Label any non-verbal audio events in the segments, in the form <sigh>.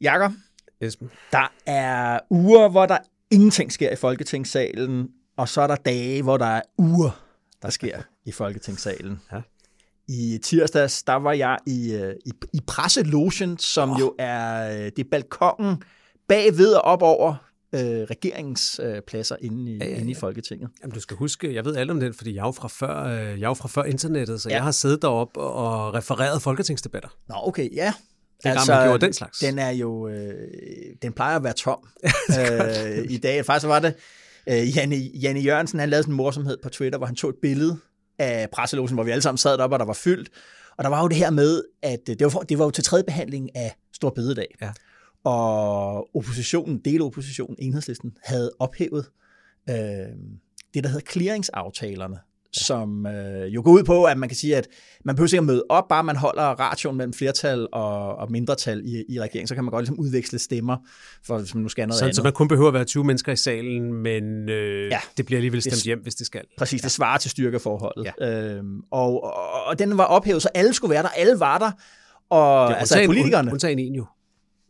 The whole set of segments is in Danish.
Jakob, Esben. der er uger, hvor der ingenting sker i Folketingssalen, og så er der dage, hvor der er uger, der sker i Folketingssalen. Ja. I tirsdags, der var jeg i, øh, i, i presselogen, som oh. jo er øh, det er balkongen bagved og op over øh, regeringens øh, inde i, ja, ja, ja. inde i Folketinget. Jamen, du skal huske, jeg ved alt om den, fordi jeg er fra før, øh, jeg er fra før internettet, så Ja. jeg har siddet deroppe og refereret folketingsdebatter. Nå, okay, ja. Det altså, man gjorde den slags. Den er jo, øh, den plejer at være tom <laughs> øh, i dag. Faktisk var det, øh, Janne, Janne Jørgensen, han lavede sådan en morsomhed på Twitter, hvor han tog et billede af presselogen, hvor vi alle sammen sad deroppe, og der var fyldt. Og der var jo det her med, at øh, det var, det var jo til tredje behandling af Stor Bededag. Ja. Og oppositionen, deloppositionen, enhedslisten, havde ophævet øh, det, der hedder clearingsaftalerne. Som øh, jo går ud på, at man kan sige, at man behøver ikke at møde op, bare man holder ration mellem flertal og, og mindretal i, i regeringen, så kan man godt ligesom udveksle stemmer, for hvis man nu skal noget Så, andet. så man kun behøver at være 20 mennesker i salen, men øh, Ja. ja. det bliver alligevel stemt Det- hjem, hvis det skal. Præcis, det svarer til styrkeforholdet. Ja. Øhm, og, og, og den var ophævet, så alle skulle være der, alle var der, og Ja, altså politikerne, Undtagen en jo.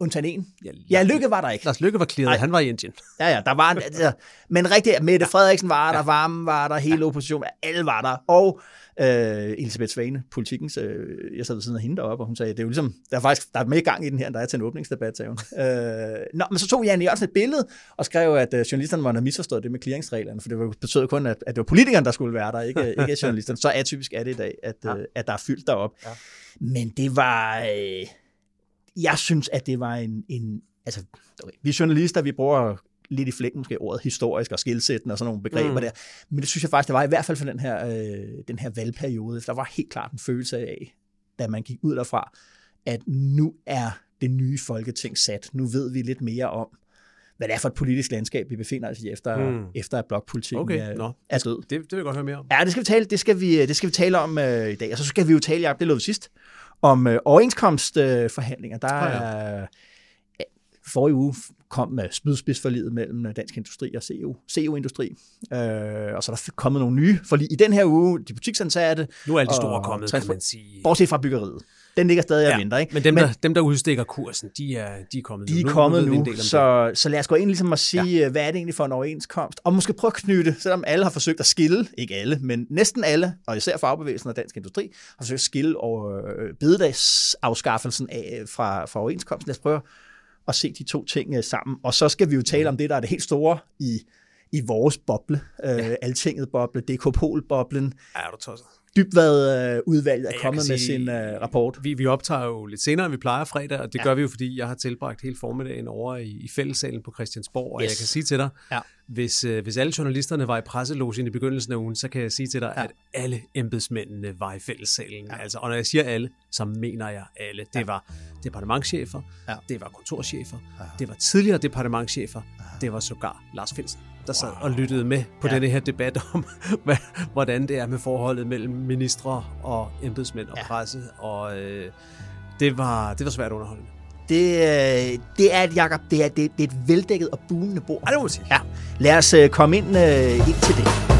Undtagen en. Ja, Ja, Lykke var der ikke. Lars Lykke var clearet, han var i Indien. Ja, ja, der var en, altså, men rigtigt, Mette Frederiksen var der, Varme var der, hele oppositionen, alle var der, og øh, Elisabeth Svane, politikens, øh, jeg sad ved siden af hende deroppe, og hun sagde, det er jo ligesom, der er faktisk der er mere gang i den her, end der er til en åbningsdebat, sagde hun. Øh, nå, men så tog Janne Jørgensen et billede, og skrev, at øh, journalisterne måtte have misforstået det med clearingsreglerne, for det var- betød kun, at, at det var politikerne, der skulle være der, ikke, <laughs> ikke journalisterne. Så atypisk er det i dag, at, ja. øh, at der er fyldt derop. Ja. Men det var, øh, jeg synes, at det var en, en altså, okay, vi er journalister, vi bruger lidt i flækken måske ordet historisk og skilsættende og sådan nogle begreber mm. Der. Men det synes jeg faktisk, det var i hvert fald for den her, øh, den her valgperiode. Der var helt klart en følelse af, da man gik ud derfra, at nu er det nye folketing sat. Nu ved vi lidt mere om, hvad det er for et politisk landskab, vi befinder os i, efter, mm. Efter at blokpolitikken Okay, er, nå. er død. Det, det vil jeg godt høre mere om. Ja, det skal vi tale, det skal vi, det skal vi tale om øh, i dag. Og så skal vi jo tale, Jacob, det vi sidst, om øh, overenskomstforhandlinger. Øh, der Ah, ja. er, ja, forrige uge kom med spydspidsforliget mellem øh, Dansk Industri og CO, CO-industri. Øh, og så er der kommet nogle nye forlig. I den her uge, de butiksansatte, Nu er alle de store Og kommet, kan man sige. bortset fra byggeriet. Den ligger stadig og Ja, venter, ikke? Men dem, Men- der, dem, der udstikker kursen, de er, de er kommet De er nu. kommet ved vi nu, så, så lad os gå ind ligesom og sige, ja. hvad er det egentlig for en overenskomst? Og måske prøve at knytte, selvom alle har forsøgt at skille, ikke alle, men næsten alle, og især fagbevægelsen og dansk industri, har forsøgt at skille over øh, bededagsafskaffelsen af, fra, fra overenskomsten. Lad os prøve at se de to ting øh, sammen. Og så skal vi jo tale om det, der er det helt store i, i vores boble, øh, Altinget boble, DK-Pol-boblen. Ja, er du tosset. Dybvad-udvalget er jeg kommet kan med sige- sin øh, rapport. Vi, vi optager jo lidt senere, end vi plejer fredag, og det Ja. ja. gør vi jo, fordi jeg har tilbragt hele formiddagen over i, i fællessalen på Christiansborg, og Yes. jeg kan sige til dig, Ja. hvis, øh, hvis alle journalisterne var i presselogen i begyndelsen af ugen, så kan jeg sige til dig, Ja. ja. at alle embedsmændene var i fællessalen. Ja. Altså, og når jeg siger alle, så mener jeg alle. Det var departementchefer, Ja. det var kontorchefer, Ja. det var tidligere departementchefer, det var sågar Lars Finsen, der sad og lyttede med på Ja. denne her debat <laughs> om, hvordan det er med forholdet mellem ministre og embedsmænd og Ja. presse, og øh, det, var, det var svært underholdende. Det, øh, det er et, Jacob, det er, det, det er et veldækket og buende bord. Ja, det må sige. Ja, lad os øh, komme ind, øh, ind til det.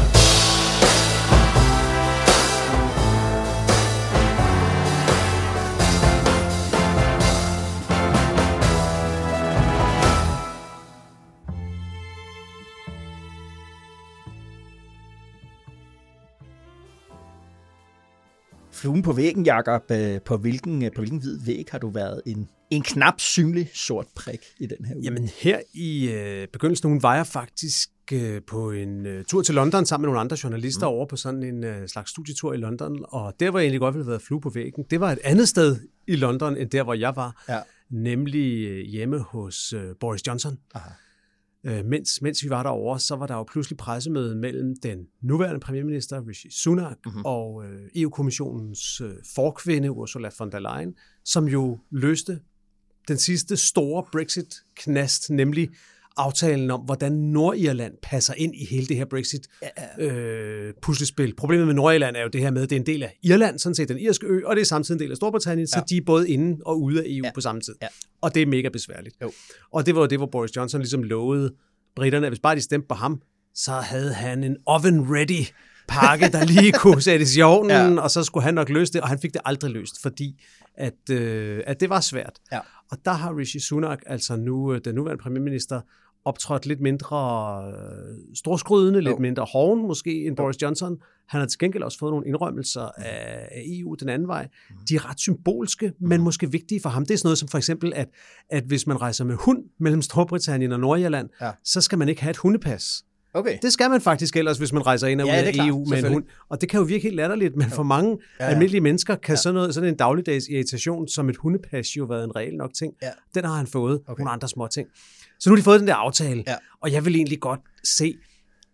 Fluen på væggen, Jacob. Øh, På hvilken, øh, på hvilken hvid væg har du været en, en knap synlig sort prik i den her uge? Jamen her i øh, begyndelsen af ugen var jeg faktisk øh, på en øh, tur til London sammen med nogle andre journalister mm. over på sådan en øh, slags studietur i London, og der hvor jeg egentlig godt ville have været flue på væggen, det var et andet sted i London, end der hvor jeg var, Ja. nemlig øh, hjemme hos øh, Boris Johnson. Aha. Øh, mens, mens vi var derovre, så var der jo pludselig pressemøde mellem den nuværende premierminister, Rishi Sunak, Mhm. mm-hmm. og øh, EU-kommissionens øh, forkvinde, Ursula von der Leyen, som jo løste den sidste store Brexit-knast, nemlig aftalen om, hvordan Nordirland passer ind i hele det her Brexit-puslespil. Problemet med Nordirland er jo det her med, at det er en del af Irland, sådan set den irske ø, og det er samtidig en del af Storbritannien, ja. så de er både inde og ude af EU ja. på samme tid. Ja. Og det er mega besværligt. Jo. Og det var jo det, hvor Boris Johnson ligesom lovede britterne, at hvis bare de stemte på ham, så havde han en oven-ready pakke, der lige kunne sættes i ovnen, ja. og så skulle han nok løse det, og han fik det aldrig løst, fordi at, øh, at det var svært. Ja. Og der har Rishi Sunak, altså nu øh, den nuværende premierminister, optrådt lidt mindre øh, storskrydende, lidt mindre hoven måske end Boris Johnson. Han har til gengæld også fået nogle indrømmelser af, af EU den anden vej. De er ret symbolske, men måske vigtige for ham. Det er sådan noget som for eksempel, at, at hvis man rejser med hund mellem Storbritannien og Nordirland, Ja. så skal man ikke have et hundepas. Okay. Det skal man faktisk ellers, hvis man rejser ind og ud Ja, er af klart, EU med en hund. Og det kan jo virke helt latterligt, men for mange Ja, ja, ja. almindelige mennesker kan sådan, noget, sådan en dagligdags irritation som et hundepas jo være en reel nok ting. Ja. Den har han fået, okay. nogle andre små ting. Så nu har de fået den der aftale, Ja. og jeg vil egentlig godt se,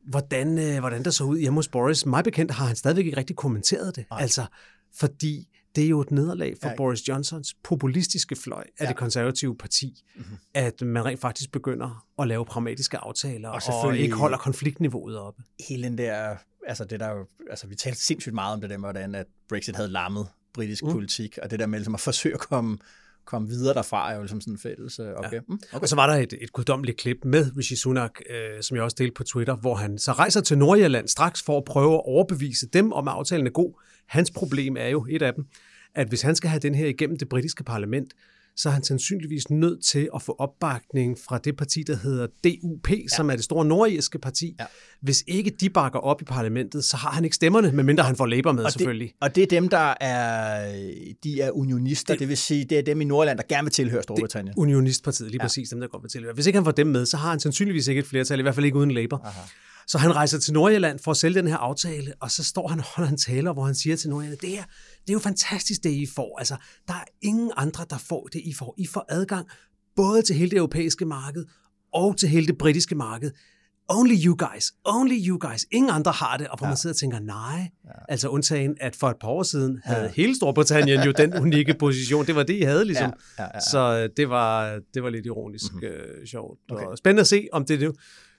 hvordan, øh, hvordan der så ud hjemme hos Boris. Mig bekendt har han stadigvæk ikke rigtig kommenteret det. Nej. Altså, fordi det er jo et nederlag for Ja. ja. Boris Johnsons populistiske fløj af Ja. det konservative parti, mm-hmm. at man rent faktisk begynder at lave pragmatiske aftaler, Og og, ikke holder konfliktniveauet oppe. hele den der, altså det der altså vi talte sindssygt meget om det der med, hvordan at Brexit havde lammet britisk mm. Politik, og det der med ligesom at forsøge at komme, komme videre derfra, er jo ligesom sådan en fælles øh, opgave. Ja. Mm, Okay. Og så var der et, et guddommeligt klip med Rishi Sunak, øh, som jeg også delte på Twitter, hvor han så rejser til Nordjylland straks for at prøve at overbevise dem om, at aftalen er god. Hans problem er jo et af dem, at hvis han skal have den her igennem det britiske parlament, så er han sandsynligvis nødt til at få opbakning fra det parti, der hedder DUP, ja. som er det store nordirske parti. Ja. Hvis ikke de bakker op i parlamentet, så har han ikke stemmerne, medmindre han får Labour med og selvfølgelig. Det, og det er dem, der er, de er unionister, det, Det- det vil sige, det er dem i Nordland, der gerne vil tilhøre Storbritannien. Unionistpartiet, lige ja. præcis dem, der godt vil tilhøre. Hvis ikke han får dem med, så har han sandsynligvis ikke et flertal, i hvert fald ikke uden Labour. Aha. Så han rejser til Nordjylland for at sælge den her aftale, og så står han og holder en taler, hvor han siger til Nordjylland, det her, det er jo fantastisk, det I får. Altså, der er ingen andre, der får det, I får. I får adgang både til hele det europæiske marked og til hele det britiske marked. Only you guys, only you guys. Ingen andre har det, og hvor ja. Man sidder og tænker, nej. Ja. Altså undtagen, at for et par år siden havde Ja. hele Storbritannien jo den unikke <laughs> position. Det var det, I havde ligesom. Ja, ja, ja, ja. Så øh, det var, det var lidt ironisk mm-hmm. øh, sjovt. Okay. Okay. Og spændende at se, om det nu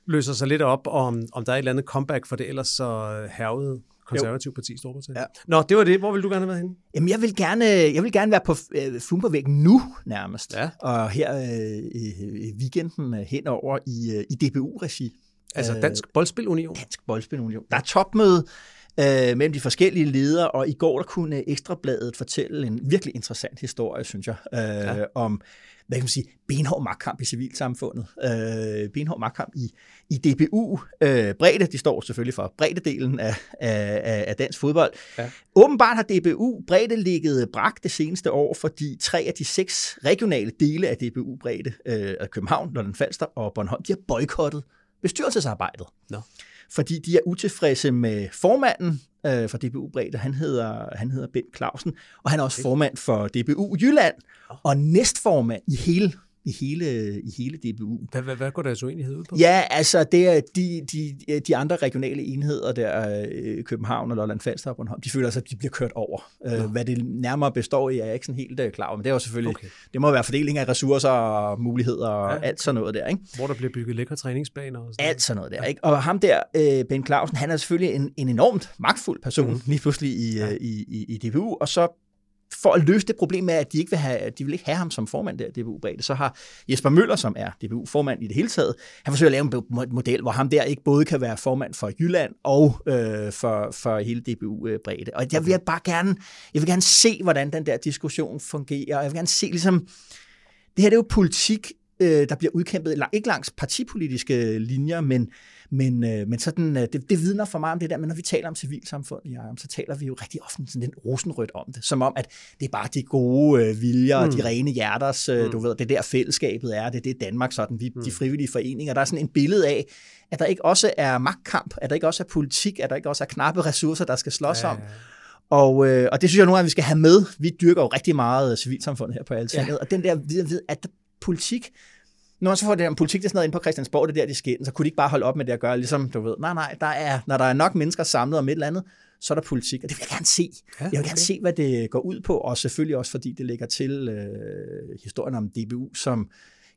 løser sig lidt op, og om, om der er et eller andet comeback for det ellers så hervede konservative parti i Storbritannien. Ja. Nå, det var det. Hvor vil du gerne have været henne? Jamen, jeg vil gerne, jeg vil gerne være på øh, væggen nu nærmest. Ja. Og her øh, i, i weekenden øh, henover i, øh, i DBU-regi. Altså Øh, Dansk Boldspil Union. Dansk Boldspilunion. Der er topmøde øh, mellem de forskellige ledere, og i går der kunne Ekstrabladet fortælle en virkelig interessant historie, synes jeg, øh, ja. om hvad kan man sige, benhård magtkamp i civilsamfundet. Øh, benhård magtkamp i, i DBU. Øh, bredde, de står selvfølgelig for breddedelen af, af, af, dansk fodbold. Ja. Åbenbart har DBU bredde ligget brak det seneste år, fordi tre af de seks regionale dele af DBU bredde, øh, af København, Lolland Falster og Bornholm, de har boykottet bestyrelsesarbejdet Nå. Fordi de er utilfredse med formanden øh, for DBU Bredde. Han hedder, han hedder Bent Clausen, og han er også formand for DBU Jylland, og næstformand i hele, i hele, i hele DBU. Hvad, hvad, hvad går deres uenighed ud på? Ja, altså det er de, de, de andre regionale enheder der, øh, København og Lolland Falster og Bornholm, de føler sig, at de bliver kørt over. Øh, hvad det nærmere består i, er jeg ikke sådan helt øh, klar over, men det er jo selvfølgelig, okay. Det må være fordeling af ressourcer og muligheder og Ja. alt sådan noget der, ikke? Hvor der bliver bygget lækre træningsbaner og sådan Alt sådan noget der. Ikke? Og ham der, Ben Clausen, han er selvfølgelig en, en enormt magtfuld person, mm. lige pludselig i, ja. Ja. i, i, i DBU, og så for at løse det problem med, at de ikke vil have, de vil ikke have ham som formand der DBU Bredde, så har Jesper Møller, som er DBU-formand i det hele taget, han forsøger at lave en mo- model, hvor ham der ikke både kan være formand for Jylland og øh, for, for hele DBU Bredde. Og jeg vil bare gerne, jeg vil gerne se, hvordan den der diskussion fungerer, og jeg vil gerne se ligesom, det her det er jo politik, øh, der bliver udkæmpet, ikke langs partipolitiske linjer, men, men, øh, men sådan, øh, det, det vidner for meget om det der, men når vi taler om civilsamfundet, Jacob, så taler vi jo rigtig ofte sådan lidt rosenrødt om det, som om, at det er bare de gode øh, viljer, mm. de rene hjerters, øh, mm. du ved, det er der fællesskabet er, det er det Danmark, sådan, vi, mm. de frivillige foreninger, der er sådan en billede af, at der ikke også er magtkamp, at der ikke også er politik, at der ikke også er knappe ressourcer, der skal slås ja. om. Og, øh, og det synes jeg nogle gange, vi skal have med. Vi dyrker jo rigtig meget øh, civilsamfund her på Altinget, ja. og den der ved, ved at der, politik, når man så får det der politik, det er sådan noget ind på Christiansborg, det er der, de skændes, så kunne de ikke bare holde op med det at gøre, ligesom du ved, nej, nej, der er, når der er nok mennesker samlet om et eller andet, så er der politik, og det vil jeg gerne se. Ja, jeg vil gerne se, hvad det går ud på, og selvfølgelig også, fordi det lægger til øh, historien om DBU, som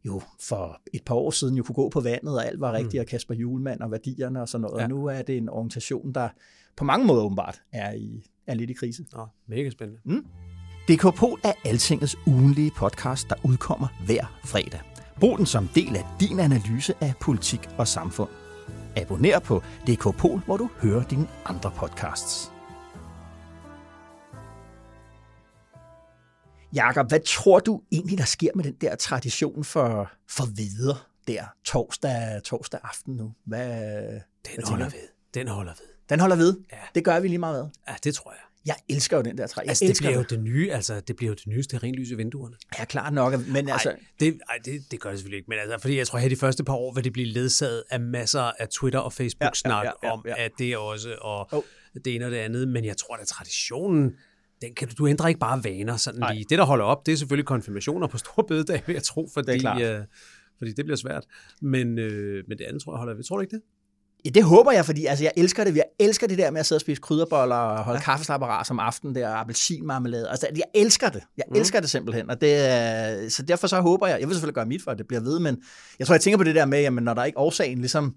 jo for et par år siden jo kunne gå på vandet, og alt var rigtigt, mm. og Kasper Julemand og værdierne og sådan noget. Ja. Og nu er det en organisation, der på mange måder åbenbart er, i, er lidt i krise. Nå, mega spændende. DKPol er Altingets ugenlige podcast, der udkommer hver fredag. Brug den som del af din analyse af politik og samfund. abonner på DK Pol, hvor du hører dine andre podcasts. Jakob, hvad tror du egentlig, der sker med den der tradition for, for videre der torsdag, torsdag aften nu? Hvad, Den hvad holder ved. Den holder ved. Den holder ved? Ja. Det gør vi lige meget ved. Ja, det tror jeg. Jeg elsker jo den der træ. Jeg Altså, det bliver jo det. det nye, altså, det bliver jo det nye stearinlys i vinduerne. Ja, klart nok. Men altså, Ej, det, ej, det, det gør det selvfølgelig ikke, men altså, fordi jeg tror, at her de første par år vil det blive ledsaget af masser af Twitter- og Facebook-snak Ja, ja, ja, om, ja. at det også, og Oh. det ene og det andet, men jeg tror, at traditionen, den kan, du- du ændrer ikke bare vaner sådan Nej. lige. Det, der holder op, det er selvfølgelig konfirmationer på store bededag, vil jeg tro, fordi, klart. øh, fordi det bliver svært. Men, øh, men det andet tror jeg holder ved. Tror du ikke det? Ja, det håber jeg, fordi altså, jeg elsker det. Jeg elsker det der med at sidde og spise krydderboller og holde ja. kaffeslapperas om aftenen der, og appelsinmarmelade. Altså, jeg elsker det. Jeg Mm. elsker det simpelthen. Og det, er- så derfor så håber jeg, jeg vil selvfølgelig gøre mit for, at det bliver ved, men jeg tror, jeg tænker på det der med, jamen, når der ikke årsagen ligesom,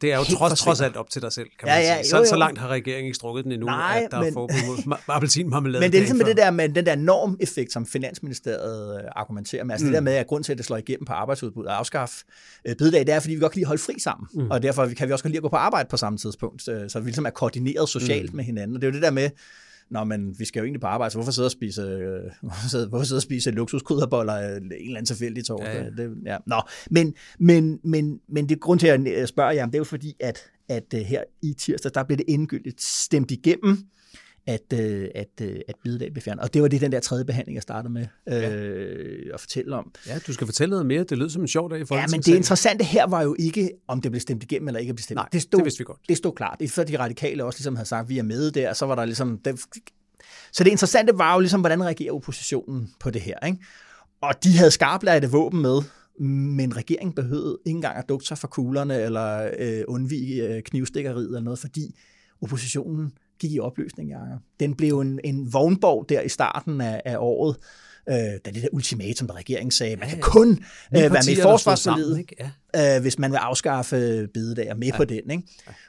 Det er jo trods, trods alt op til dig selv, kan Ja, man sige. Så, jo, jo. så langt har regeringen ikke strukket den endnu, Nej, at der men- er forbud mod ma- appelsinmarmelade. men det er ligesom med det der med den der normeffekt, som Finansministeriet øh, argumenterer med. Altså mm. det der med, at grund til, at det slår igennem på arbejdsudbuddet og afskaffe øh, bededag, det er, fordi vi godt kan lide at holde fri sammen. Mm. Og derfor kan vi også godt lide at gå på arbejde på samme tidspunkt, øh, så vi ligesom er koordineret socialt mm. med hinanden. Og det er jo det der med, Nå, men vi skal jo egentlig på arbejde, så hvorfor sidde og spise, øh, <laughs> hvorfor sidde, hvorfor sidde og spise luksuskrydderboller øh, en eller anden tilfældig torsdag? Ja, Ja. Det, ja. Nå, men, men, men, men det grund til, at jeg spørger jer, det er jo fordi, at, at øh, her i tirsdag, der blev det endegyldigt stemt igennem, at, øh, at, øh, at bidedag blev fjernet. Og det var det, den der tredje behandling, jeg startede med øh, at fortælle om. Ja, du skal fortælle noget mere. Det lød som en sjov dag i Ja, men det interessante her var jo ikke, om det blev stemt igennem eller ikke blev stemt. Nej, det, stod, det vidste vi godt. Det stod klart. Før de radikale også ligesom havde sagt, at vi er med der, så var der ligesom... Det, så det interessante var jo ligesom, hvordan reagerer oppositionen på det her, ikke? Og de havde skarplærte våben med, men regeringen behøvede ikke engang at dukke sig for kuglerne eller øh, undvige øh, knivstikkeriet eller noget, fordi oppositionen gik i opløsning, Jacob. Den blev en, en vognborg der i starten af, af året, øh, da det der ultimatum, der regeringen sagde, man kan kun øh, være med i forsvarsforlidet, Ikke? Ja. øh, hvis man vil afskaffe bededag og med ja. på den. Ikke?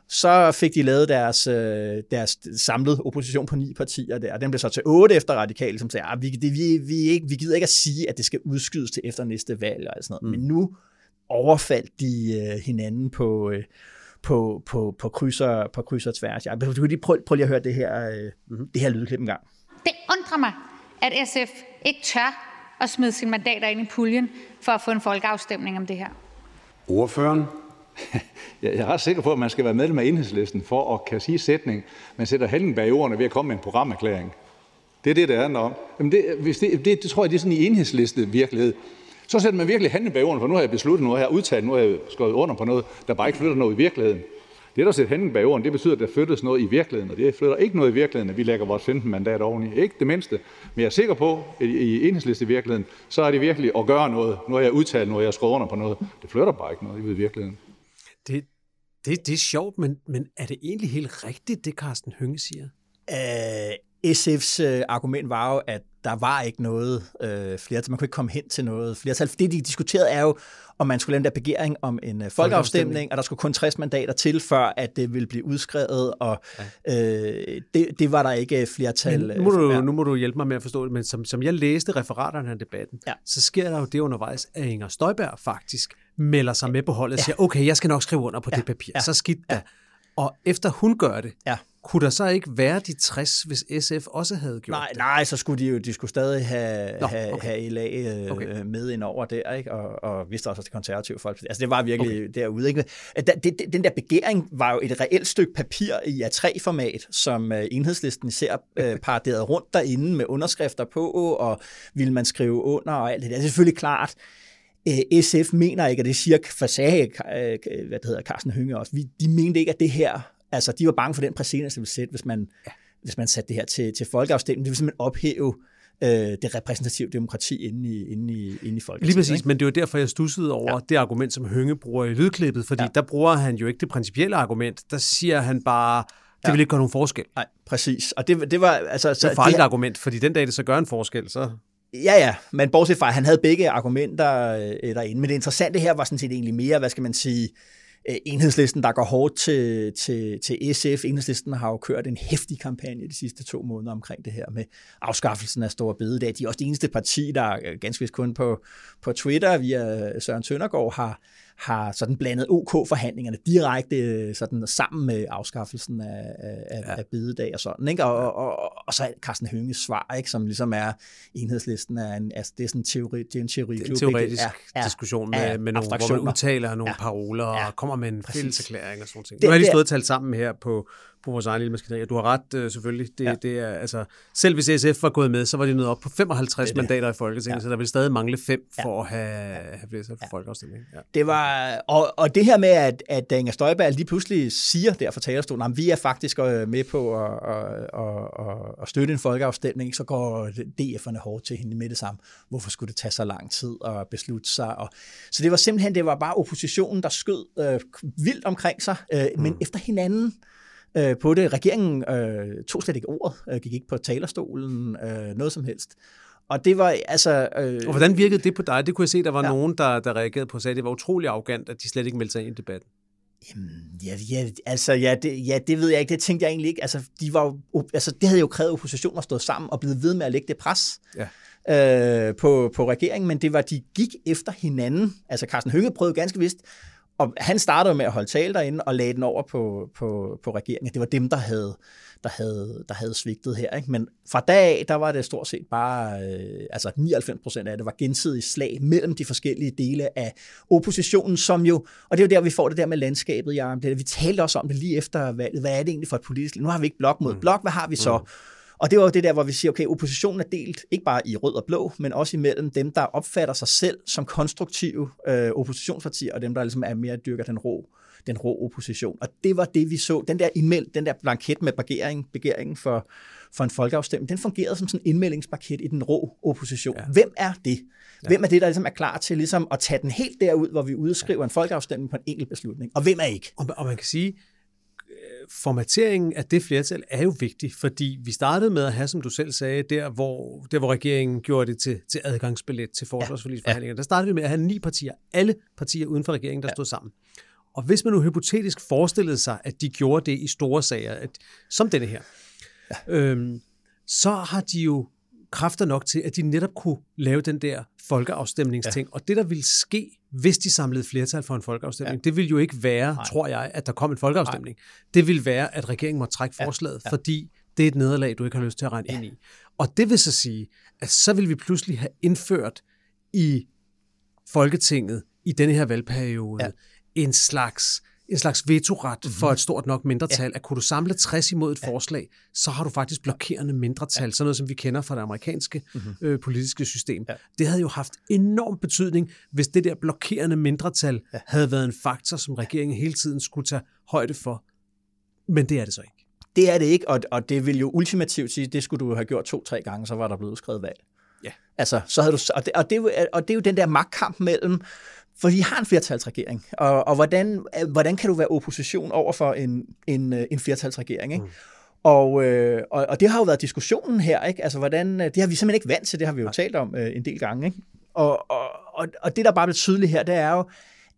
Så fik de lavet deres, øh, deres samlede opposition på ni partier der, og den blev så til otte efter radikale, som sagde, at vi, det, vi, vi, ikke, vi gider ikke at sige, at det skal udskydes til efter næste valg og sådan noget. Mm. Men nu overfaldt de øh, hinanden på, øh, på, på, på, krydser, på krydser tværs. Jeg, du kan lige prøve, prøve lige at høre det her, øh, mm. det her lydklip en gang. Det undrer mig, at SF ikke tør at smide sine mandater ind i puljen for at få en folkeafstemning om det her. Ordføreren? <laughs> Jeg jeg er ret sikker på, at man skal være medlem af enhedslisten for at kan sige sætning. Man sætter handling bag ordene ved at komme med en programerklæring. Det er det, det handler om. Jamen det, hvis det, det, det tror jeg, det er sådan i enhedsliste virkelighed. Så sætter man virkelig handling bag ordene, for nu har jeg besluttet, nu har jeg udtalt, nu har jeg skrevet under på noget, der bare ikke flytter noget i virkeligheden. Det, der sætter handling bag ordene, det betyder, at der flyttes noget i virkeligheden, og det flytter ikke noget i virkeligheden, at vi lægger vores 15 mandat oveni. Ikke det mindste. Men jeg er sikker på, at i enhedsliste i virkeligheden, så er det virkelig at gøre noget. Nu har jeg udtalt, har jeg skrevet under på noget. Det flytter bare ikke noget i virkeligheden. Det, det, det er sjovt, men, men er det egentlig helt rigtigt, det Carsten Hønge siger? Øh, SF's øh, argument var jo, at der var ikke noget øh, flertal. Man kunne ikke komme hen til noget flertal. Det, de diskuterede, er jo, om man skulle lave den der begæring om en øh, folkeafstemning, og der skulle kun 60 mandater til, før at det ville blive udskrevet, og øh, det, det var der ikke flertal Men nu, må du, nu må du hjælpe mig med at forstå det, men som, som jeg læste referaterne af debatten, Ja. så sker der jo det undervejs, at Inger Støjberg faktisk melder sig med på holdet og siger, okay, jeg skal nok skrive under på det papir, ja, så skidt da. Og efter hun gør det, Ja. Kunne der så ikke være de 60, hvis SF også havde gjort Nej, det? nej, så skulle de jo de skulle stadig have, Nå, have, okay. have LA øh, Okay. med ind over der, ikke? Og, og vidste også, at det konservative folk. Altså, det var virkelig okay. derude. Ikke? Da, det, den der begæring var jo et reelt stykke papir i A3-format, som øh, enhedslisten især øh, <laughs> paraderede rundt derinde med underskrifter på, og ville man skrive under og alt det der. Det er selvfølgelig klart, øh, SF mener ikke, og det siger øh, hvad det hedder, Carsten Hønge også, vi, de mente ikke, at det her, altså de var bange for den præcedens, det ville sætte, hvis man, ja. hvis man satte det her til, til folkeafstemning. Det ville simpelthen ophæve øh, det repræsentative demokrati inde i, inde i, inde i Folketinget. Lige præcis, ikke? men det var derfor, jeg stussede over ja. Det argument, som Hønge bruger i lydklippet, fordi ja. Der bruger han jo ikke det principielle argument. Der siger han bare, det Ja. vil ikke gøre nogen forskel. Nej, præcis. Og det, det var altså... Så det er et farligt argument, fordi den dag, det så gør en forskel, så... Ja, ja, men bortset fra, at han havde begge argumenter øh, derinde. Men det interessante her var sådan set egentlig mere, hvad skal man sige, øh, Øh, enhedslisten, der går hårdt til, til, til SF. Enhedslisten har jo kørt en hæftig kampagne de sidste to måneder omkring det her med afskaffelsen af Store Bededag. De er også det eneste parti, der øh, ganske vist kun på, på Twitter via Søren Søndergaard har, har sådan blandet OK-forhandlingerne direkte øh, sådan sammen med afskaffelsen af, af, ja. af bededag og sådan. Ikke? Og, og, og, og så er Carsten Hønges svar, ikke? som ligesom er enhedslisten, er en, altså det er sådan en teori, det er en teori, det er en teoretisk er, diskussion med, med nogle, hvor man udtaler nogle ja. paroler og ja. kommer med en fælles erklæring og sådan noget. Nu har de stået og talt sammen her på, på vores egen lille maskineri. Du har ret, øh, selvfølgelig. Det, ja. det er, altså, selv hvis SF var gået med, så var de nået op på 55 det mandater i Folketinget, ja. så der vil stadig mangle fem ja. for at have, have flertal for ja. folkeafstemning. Ja. Det var, og, og det her med, at, at Inger Støjberg lige pludselig siger der fra talerstolen, at vi er faktisk øh, med på at, at, at, at støtte en folkeafstemning, så går DF'erne hårdt til hende med det samme. Hvorfor skulle det tage så lang tid at beslutte sig? Og, så det var simpelthen, det var bare oppositionen, der skød øh, vildt omkring sig, øh, mm. men efter hinanden øh, på det. Regeringen øh, tog slet ikke ordet, øh, gik ikke på talerstolen, øh, noget som helst. Og det var altså... Øh, og hvordan virkede det på dig? Det kunne jeg se, der var ja. nogen, der, der reagerede på, at det var utrolig arrogant, at de slet ikke meldte sig ind i debatten. Jamen, ja, ja, altså, ja det, ja, det ved jeg ikke. Det tænkte jeg egentlig ikke. Altså, de var, altså, det havde jo krævet opposition at stå sammen og blive ved med at lægge det pres ja. øh, på, på regeringen, men det var, de gik efter hinanden. Altså, Carsten Hønge prøvede ganske vist og han startede med at holde tale derinde og lagde den over på, på, på regeringen. Det var dem, der havde, der havde, der havde svigtet her. Ikke? Men fra dag af, der var det stort set bare, øh, altså 99 procent af det var gensidig slag mellem de forskellige dele af oppositionen, som jo, og det er jo der, vi får det der med landskabet, ja, det, vi talte også om det lige efter valget. Hvad er det egentlig for et politisk? Nu har vi ikke blok mod mm. blok, hvad har vi så? Mm. Og det var jo det der, hvor vi siger, okay, oppositionen er delt, ikke bare i rød og blå, men også imellem dem, der opfatter sig selv som konstruktive øh, oppositionspartier, og dem, der ligesom er mere dyrker den rå, den rå opposition. Og det var det, vi så. Den der, indmeld, den der blanket med begæring, begæringen for, for en folkeafstemning, den fungerede som sådan en indmeldingspaket i den rå opposition. Ja. Hvem er det? Ja. Hvem er det, der ligesom er klar til ligesom at tage den helt derud, hvor vi udskriver ja. en folkeafstemning på en enkelt beslutning? Og hvem er ikke? Og, og man kan sige, formateringen af det flertal er jo vigtig, fordi vi startede med at have, som du selv sagde, der hvor, der hvor regeringen gjorde det til, til adgangsbillet til forsvarsforligsforhandlinger, ja. der startede vi med at have ni partier, alle partier uden for regeringen, der ja. stod sammen. Og hvis man nu hypotetisk forestillede sig, at de gjorde det i store sager, at, som denne her, ja. øhm, så har de jo kræfter nok til, at de netop kunne lave den der folkeafstemningsting. Ja. Og det, der ville ske, hvis de samlede flertal for en folkeafstemning, ja. det ville jo ikke være, Nej. tror jeg, at der kom en folkeafstemning. Nej. Det ville være, at regeringen måtte trække forslaget. Ja. fordi det er et nederlag, du ikke har lyst til at regne ja. ind i. Og det vil så sige, at så vil vi pludselig have indført i Folketinget i denne her valgperiode ja. en slags en slags vetoret mm-hmm. for et stort nok mindretal, ja. at kunne du samle 60 imod et ja. forslag, så har du faktisk blokerende mindretal, ja. sådan noget som vi kender fra det amerikanske mm-hmm. øh, politiske system. Ja. Det havde jo haft enorm betydning, hvis det der blokerende mindretal ja. havde været en faktor, som regeringen hele tiden skulle tage højde for. Men det er det så ikke. Det er det ikke, og, og det vil jo ultimativt sige, det skulle du have gjort to-tre gange, så var der blevet skrevet valg. Ja. Altså, så havde du, og, det, og, det, og det er jo den der magtkamp mellem for vi har en flertalsregering, og, og hvordan, hvordan kan du være opposition over for en, en, øh, en flertalsregering? Ikke? Mm. Og, øh, og, og det har jo været diskussionen her, ikke? Altså, hvordan, det har vi simpelthen ikke vant til, det har vi jo talt om øh, en del gange. Ikke? Og, og, og, og det, der bare bliver tydeligt her, det er jo,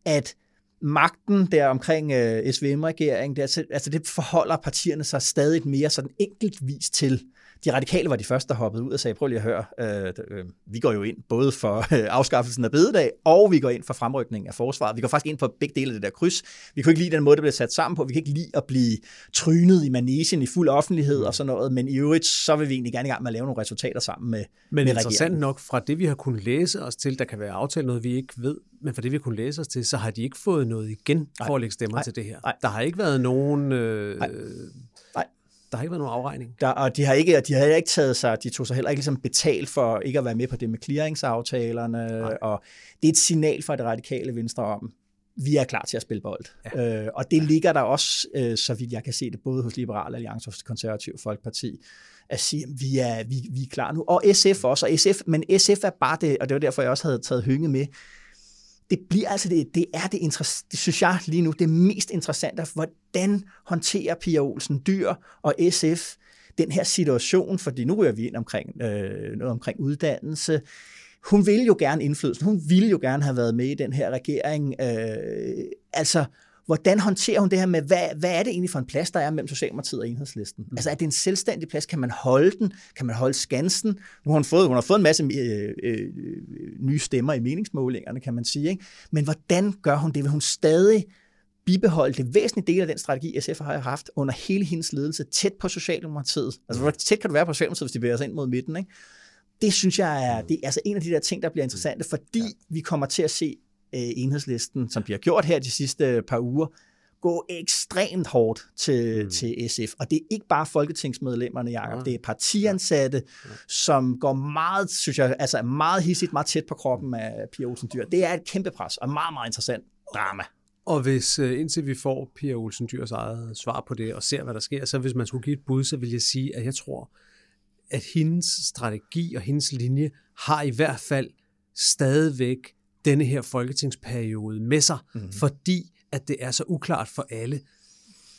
at magten der omkring øh, SVM-regeringen, det, altså det forholder partierne sig stadig mere sådan enkeltvis til. De radikale var de første, der hoppede ud og sagde, prøv lige at høre, øh, øh, vi går jo ind både for <laughs> øh, afskaffelsen af bededag, og vi går ind for fremrykning af forsvaret. Vi går faktisk ind på begge dele af det der kryds. Vi kunne ikke lide den måde, det blev sat sammen på. Vi kan ikke lide at blive trynet i manesien i fuld offentlighed og sådan noget, men i øvrigt, så vil vi egentlig gerne i gang med at lave nogle resultater sammen med Men med interessant regeringen. nok, fra det vi har kunnet læse os til, der kan være aftalt noget, vi ikke ved, men fra det vi har kunnet læse os til, så har de ikke fået noget igen for Nej. at lægge stemmer Nej. til det her. Nej. Der har ikke været nogen... Øh, Nej der har ikke været nogen afregning. Der, og de har ikke, og de har ikke taget sig, de tog sig heller ikke ligesom betalt for ikke at være med på det med clearingsaftalerne, Nej. og det er et signal fra det radikale venstre om, vi er klar til at spille bold. Ja. Øh, og det ja. ligger der også, øh, så vidt jeg kan se det, både hos Liberal Alliance og hos Konservativ Folkeparti, at sige, at vi er, vi, vi er klar nu. Og SF også, og SF, men SF er bare det, og det var derfor, jeg også havde taget Hynge med, det bliver altså det, det er det, det synes jeg lige nu, det mest interessante, hvordan håndterer Pia Olsen Dyr og SF den her situation, fordi nu ryger vi ind omkring øh, noget omkring uddannelse. Hun vil jo gerne indflydelsen, hun ville jo gerne have været med i den her regering. Øh, altså, hvordan håndterer hun det her med, hvad, hvad er det egentlig for en plads, der er mellem Socialdemokratiet og Enhedslisten? Mm. Altså er det en selvstændig plads? Kan man holde den? Kan man holde skansen? Nu har hun fået, hun har fået en masse øh, øh, nye stemmer i meningsmålingerne, kan man sige. Ikke? Men hvordan gør hun det? Vil hun stadig bibeholde det væsentlige del af den strategi, SF har haft under hele hendes ledelse, tæt på Socialdemokratiet. Altså, hvor tæt kan du være på Socialdemokratiet, hvis de bevæger sig ind mod midten, ikke? Det synes jeg er, det er altså en af de der ting, der bliver interessante, fordi ja. vi kommer til at se øh, enhedslisten, som bliver gjort her de sidste par uger, gå ekstremt hårdt til, mm. til SF. Og det er ikke bare folketingsmedlemmerne, Jacob, ja. det er partiansatte, ja. Ja. som går meget, synes jeg, altså meget hissigt, meget tæt på kroppen af Pia Olsen Dyr. Det er et kæmpe pres, og meget, meget interessant drama. Og hvis øh, indtil vi får Pia Olsen Dyrs eget svar på det, og ser, hvad der sker, så hvis man skulle give et bud, så vil jeg sige, at jeg tror, at hendes strategi og hendes linje har i hvert fald stadigvæk denne her folketingsperiode med sig, mm-hmm. fordi at det er så uklart for alle,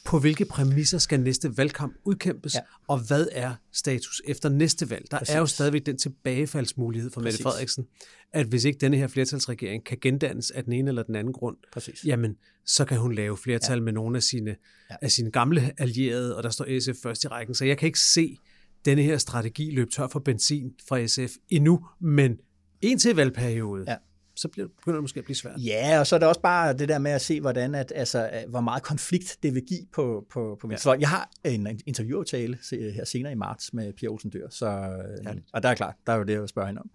på hvilke præmisser skal næste valgkamp udkæmpes, ja. og hvad er status efter næste valg? Der Præcis. er jo stadigvæk den tilbagefaldsmulighed for Præcis. Mette Frederiksen, at hvis ikke denne her flertalsregering kan gendannes af den ene eller den anden grund, Præcis. jamen så kan hun lave flertal ja. med nogle af sine, ja. af sine gamle allierede, og der står SF først i rækken. Så jeg kan ikke se denne her strategi løbe tør for benzin fra SF endnu, men en til valgperiode, ja så bliver, begynder det måske at blive svært. Ja, og så er det også bare det der med at se, hvordan at, altså, hvor meget konflikt det vil give på, på, på ja. Jeg har en interviewaftale her senere i marts med Pia Olsen Dyr, så, ja. og der er klart, der er jo det, jeg spørger hende om.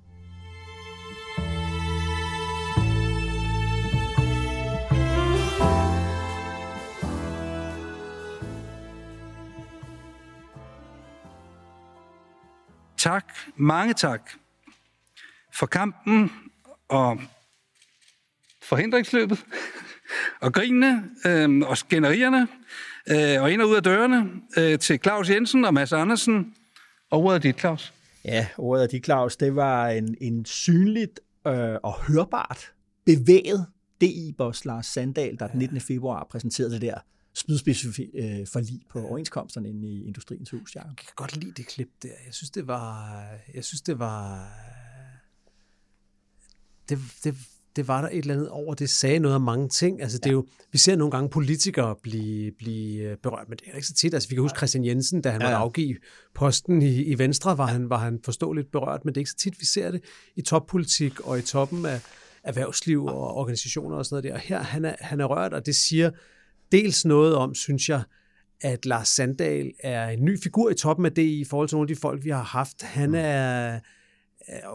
Tak, mange tak for kampen og forhindringsløbet, og grinene, øh, og skænderierne, øh, og ind og ud af dørene, øh, til Claus Jensen og Mads Andersen. Og ordet er dit, Claus. Ja, ordet er dit, Claus. Det var en, en synligt øh, og hørbart bevæget DI-boss Lars Sandal, der den 19. februar præsenterede det der spydspecifikt øh, forlig på overenskomsterne inde i Industriens Hus. Ja. Jeg kan godt lide det klip der. Jeg synes, det var... Jeg synes, det var... Det, det, det var der et eller andet over, det sagde noget om mange ting. Altså, det er jo, vi ser nogle gange politikere blive, blive øh, berørt, men det er ikke så tit. Altså, vi kan huske Christian Jensen, da han ja. måtte afgive posten i, i Venstre, var, han, var han forståeligt berørt, men det er ikke så tit, vi ser det i toppolitik og i toppen af erhvervsliv og organisationer og sådan noget der. Og her, han er, han er rørt, og det siger dels noget om, synes jeg, at Lars Sandal er en ny figur i toppen af det i forhold til nogle af de folk, vi har haft. Han mm. er øh,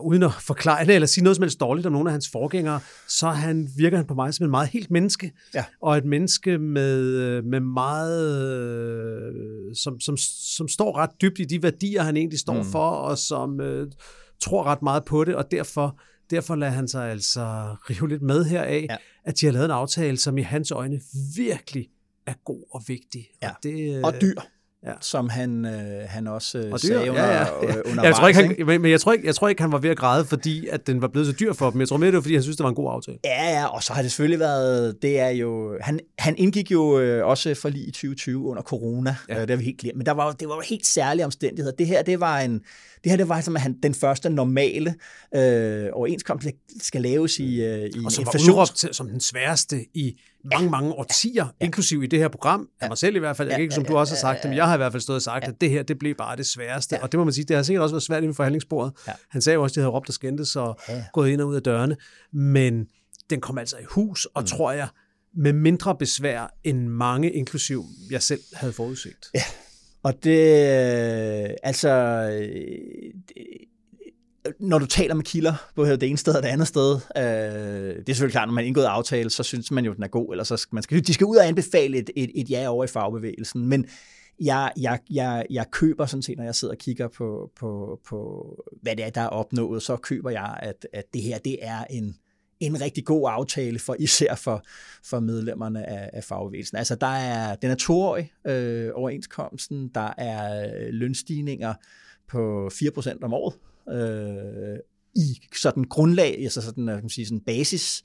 uden at forklare det eller sige noget som helst dårligt om nogle af hans forgængere, så han, virker han på mig som en meget helt menneske. Ja. Og et menneske med, øh, med meget, øh, som, som, som står ret dybt i de værdier, han egentlig står mm. for, og som øh, tror ret meget på det, og derfor, derfor lader han sig altså rive lidt med heraf, ja. at de har lavet en aftale, som i hans øjne virkelig er god og vigtig. Ja. Og, det, øh, og dyr ja. som han, øh, han også øh, og sagde under, ja, ja, <laughs> ja. undervejs. Jeg tror ikke, han, men, men jeg tror, ikke, jeg tror ikke, han var ved at græde, fordi at den var blevet så dyr for dem. Jeg tror mere, det var, fordi han synes, det var en god aftale. Ja, ja, og så har det selvfølgelig været, det er jo, han, han indgik jo øh, også for lige i 2020 under corona, ja. øh, det vi helt glemt, men der var, det var jo helt særlige omstændigheder. Det her, det var en, det her det var som han, den første normale øh, overenskomst, der skal laves i, øh, i og som var som den sværeste i mange, mange årtier, ja. inklusive i det her program, af mig selv i hvert fald, ja, ikke som du også har sagt ja, men jeg har i hvert fald stået og sagt, at det her, det blev bare det sværeste, og det må man sige, det har sikkert også været svært i forhandlingsbordet. Han sagde jo også, at de havde råbt og skændtes og gået ind og ud af dørene, men den kom altså i hus, og mm. tror jeg, med mindre besvær end mange, inklusiv jeg selv, havde forudset. Ja, og det, altså, det, når du taler med kilder, både det ene sted og det andet sted, øh, det er selvfølgelig klart, når man indgår aftale, så synes man jo, den er god, eller så skal man skal, de skal ud og anbefale et, et, et ja over i fagbevægelsen, men jeg, jeg, jeg, jeg køber sådan set, når jeg sidder og kigger på, på, på, hvad det er, der er opnået, så køber jeg, at, at det her, det er en, en rigtig god aftale, for især for, for medlemmerne af, af fagbevægelsen. Altså, der er, den er toårig øh, overenskomsten, der er lønstigninger på 4% om året, øh, i sådan grundlag, altså sådan, kan man sige, sådan basis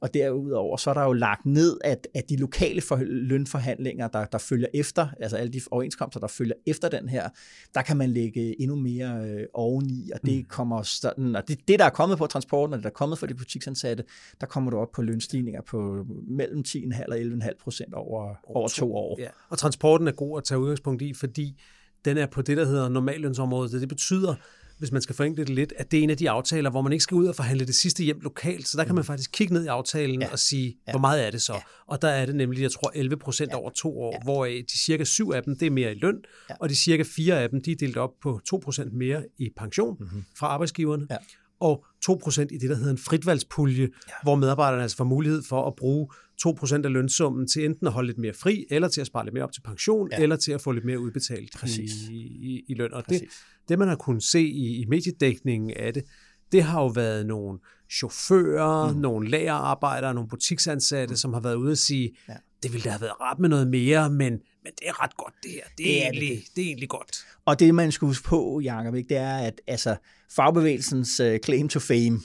Og derudover så er der jo lagt ned, at, at de lokale for, lønforhandlinger, der, der følger efter, altså alle de overenskomster, der følger efter den her, der kan man lægge endnu mere øh, oveni, og det mm. kommer sådan, og det, det, der er kommet på transporten, og det der er kommet for de butiksansatte, der kommer du op på lønstigninger på mellem 10,5 og 11,5 procent over, over to år. Ja. Og transporten er god at tage udgangspunkt i, fordi den er på det, der hedder normallønsområdet. Det betyder, hvis man skal forenkle det lidt, at det er en af de aftaler, hvor man ikke skal ud og forhandle det sidste hjem lokalt. Så der kan man mm. faktisk kigge ned i aftalen ja. og sige, ja. hvor meget er det så? Ja. Og der er det nemlig, jeg tror, 11 procent ja. over to år, ja. hvor de cirka syv af dem, det er mere i løn, ja. og de cirka fire af dem, de er delt op på 2 procent mere i pension mm-hmm. fra arbejdsgiverne. Ja og 2% i det, der hedder en fritvalgspulje, ja. hvor medarbejderne altså får mulighed for at bruge 2% af lønsummen til enten at holde lidt mere fri, eller til at spare lidt mere op til pension, ja. eller til at få lidt mere udbetalt Præcis. i, i, i løn. Og det, det, man har kunnet se i, i mediedækningen af det, det har jo været nogle chauffører, mm. nogle lagerarbejdere, nogle butiksansatte, mm. som har været ude og sige, ja. det ville da have været ret med noget mere, men, men det er ret godt det her. Det, det, er, egentlig, det. det er egentlig godt. Og det, man skal huske på, Jacob, ikke, det er, at altså, fagbevægelsens uh, claim to fame,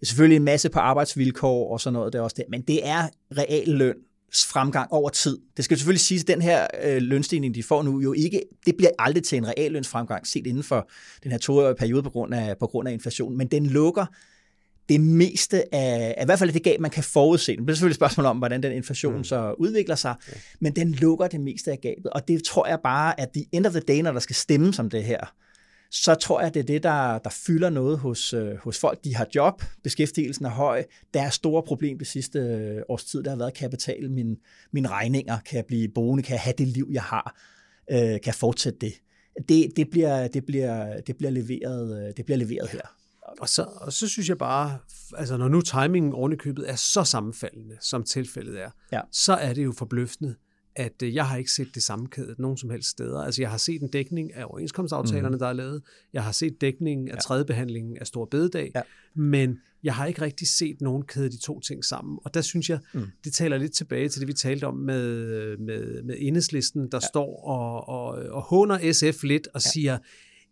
er selvfølgelig en masse på arbejdsvilkår og sådan noget, det er også det, men det er real løn fremgang over tid. Det skal selvfølgelig sige, at den her øh, lønstigning, de får nu, jo ikke, det bliver aldrig til en real lønsfremgang set inden for den her toårige periode på grund af, på grund af inflation, men den lukker det meste af, af, i hvert fald det gab, man kan forudse. Det bliver selvfølgelig et spørgsmål om, hvordan den inflation mm. så udvikler sig, ja. men den lukker det meste af gabet, og det tror jeg bare, at the end of the day, når der skal stemme som det her, så tror jeg, det er det, der, der fylder noget hos, øh, hos folk. De har job, beskæftigelsen er høj, der er store problem det sidste øh, års tid, der har været, kan jeg betale mine, mine regninger, kan jeg blive boende, kan jeg have det liv, jeg har, øh, kan jeg fortsætte det. Det, det, bliver, det, bliver, det, bliver leveret, øh, det bliver leveret her. Og så, og så synes jeg bare, altså når nu timingen oven købet er så sammenfaldende, som tilfældet er, ja. så er det jo forbløffende, at øh, jeg har ikke set det sammenkædet nogen som helst steder. Altså jeg har set en dækning af overenskomstaftalerne, mm. der er lavet. Jeg har set dækningen af ja. tredje behandlingen af Stor Bededag. Ja. Men jeg har ikke rigtig set nogen kæde de to ting sammen. Og der synes jeg, mm. det taler lidt tilbage til det, vi talte om med, med, med enhedslisten, der ja. står og, og, og håner SF lidt og ja. siger,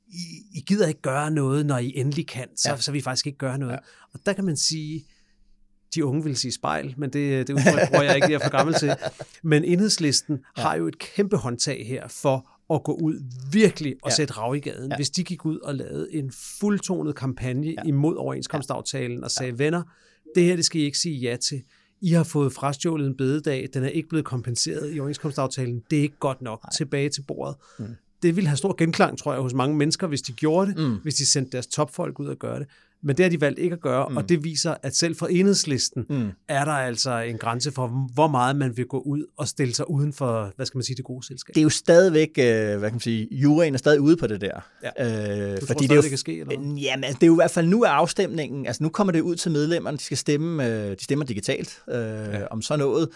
I, I gider ikke gøre noget, når I endelig kan, så, ja. så vil I faktisk ikke gøre noget. Ja. Og der kan man sige, de unge vil sige spejl, men det, det udtryk tror jeg ikke, jeg er for gammel til. Men enhedslisten ja. har jo et kæmpe håndtag her for at gå ud virkelig og ja. sætte rav i gaden. Ja. Hvis de gik ud og lavede en fuldtonet kampagne ja. imod overenskomstaftalen og sagde, ja. venner, det her det skal I ikke sige ja til. I har fået frastjålet en bededag, den er ikke blevet kompenseret i overenskomstaftalen. Det er ikke godt nok. Nej. Tilbage til bordet. Mm. Det ville have stor genklang, tror jeg, hos mange mennesker, hvis de gjorde det, mm. hvis de sendte deres topfolk ud og gøre det. Men det har de valgt ikke at gøre, mm. og det viser, at selv for enhedslisten mm. er der altså en grænse for, hvor meget man vil gå ud og stille sig uden for, hvad skal man sige, det gode selskab. Det er jo stadigvæk, øh, hvad kan man sige, juryen er stadig ude på det der. Ja. Øh, du fordi tror det, er jo, det kan ske? Eller? Jamen, altså, det er jo i hvert fald nu er afstemningen, altså nu kommer det ud til medlemmerne, de skal stemme, øh, de stemmer digitalt øh, ja. om sådan noget,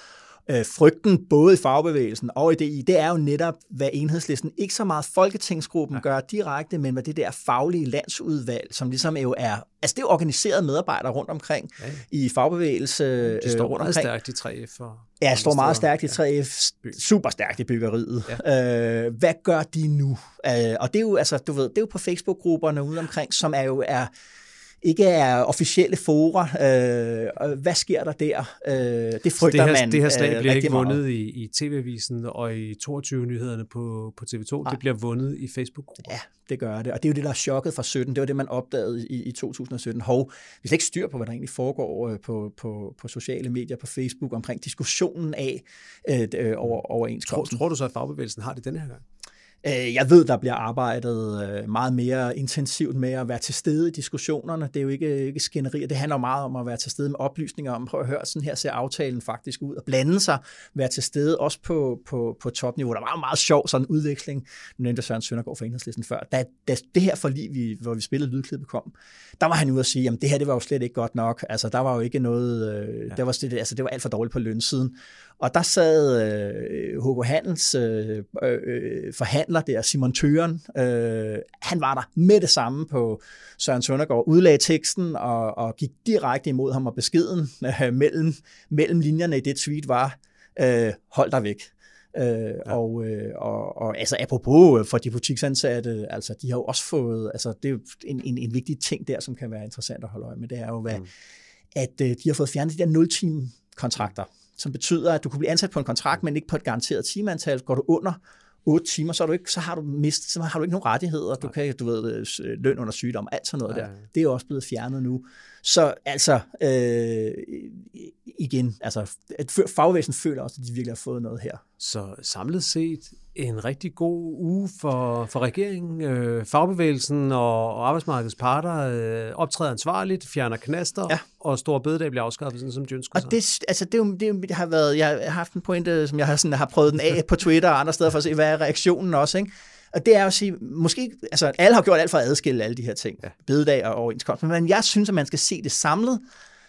øh, frygten både i fagbevægelsen og i DI, det er jo netop, hvad enhedslisten, ikke så meget Folketingsgruppen ja. gør direkte, men hvad det der faglige landsudvalg, som ligesom jo er, altså det er jo organiseret medarbejdere rundt omkring ja. i fagbevægelse. De øh, står rundt meget stærkt i 3F. Og ja, står meget stærkt i 3F, ja. super stærkt i byggeriet. Ja. Øh, hvad gør de nu? Øh, og det er jo, altså, du ved, det er jo på Facebook-grupperne ude omkring, som er jo er, ikke er officielle fora. Øh, hvad sker der der? Øh, det frygter det her, man Det her slag øh, bliver ikke vundet i, i TV-avisen og i 22-nyhederne på, på TV2. Nej. Det bliver vundet i Facebook-grupper. Ja, det gør det. Og det er jo det, der er chokket fra 17. Det var det, man opdagede i, i 2017. Hov, vi har ikke styr på, hvad der egentlig foregår øh, på, på, på sociale medier, på Facebook, omkring diskussionen af øh, over, overenskomsten. Tror, tror du så, at fagbevægelsen har det denne her gang? Øh, jeg ved, der bliver arbejdet øh, meget mere intensivt med at være til stede i diskussionerne. Det er jo ikke, ikke skænderier. Det handler meget om at være til stede med oplysninger om, prøv at høre, sådan her ser aftalen faktisk ud, og blande sig, være til stede også på, på, på topniveau. Der var en meget sjov sådan udveksling, nu nævnte Søren Søndergaard fra Enhedslisten før. Da, da det her forlig, vi, hvor vi spillede lydklippet kom, der var han ude at sige, at det her det var jo slet ikke godt nok. Altså, der var jo ikke noget, øh, ja. der var, det, altså, det var alt for dårligt på lønsiden. Og der sad øh, Hugo Handels øh, øh, forhandler der, Simon Tøren, øh, han var der med det samme på Søren Søndergaard, udlagde teksten og, og gik direkte imod ham, og beskeden øh, mellem, mellem linjerne i det tweet var, øh, hold dig væk. Øh, ja. og, øh, og, og altså apropos for de butiksansatte, altså de har jo også fået, altså det er jo en, en, en vigtig ting der, som kan være interessant at holde øje med, det er jo, hvad, mm at øh, de har fået fjernet de der 0-time kontrakter, som betyder, at du kan blive ansat på en kontrakt, men ikke på et garanteret timeantal. Går du under 8 timer, så, er du ikke, så har du mistet, så har du ikke nogen rettigheder. Du kan, du ved, øh, løn under sygdom, alt sådan noget der. Det er også blevet fjernet nu. Så altså, øh, igen, altså, at fagvæsen føler også, at de virkelig har fået noget her. Så samlet set en rigtig god uge for, for regeringen. Øh, fagbevægelsen og, og arbejdsmarkedets parter øh, optræder ansvarligt, fjerner knaster, ja. og store bededag bliver afskaffet, sådan som de ønsker og det, altså, det, er jo, det, det har været, jeg har haft en pointe, som jeg har, sådan, har prøvet den af på Twitter og andre steder for at se, hvad er reaktionen også, ikke? Og det er at sige, måske, altså alle har gjort alt for at adskille alle de her ting, ja. bededag og overenskomst, men jeg synes, at man skal se det samlet,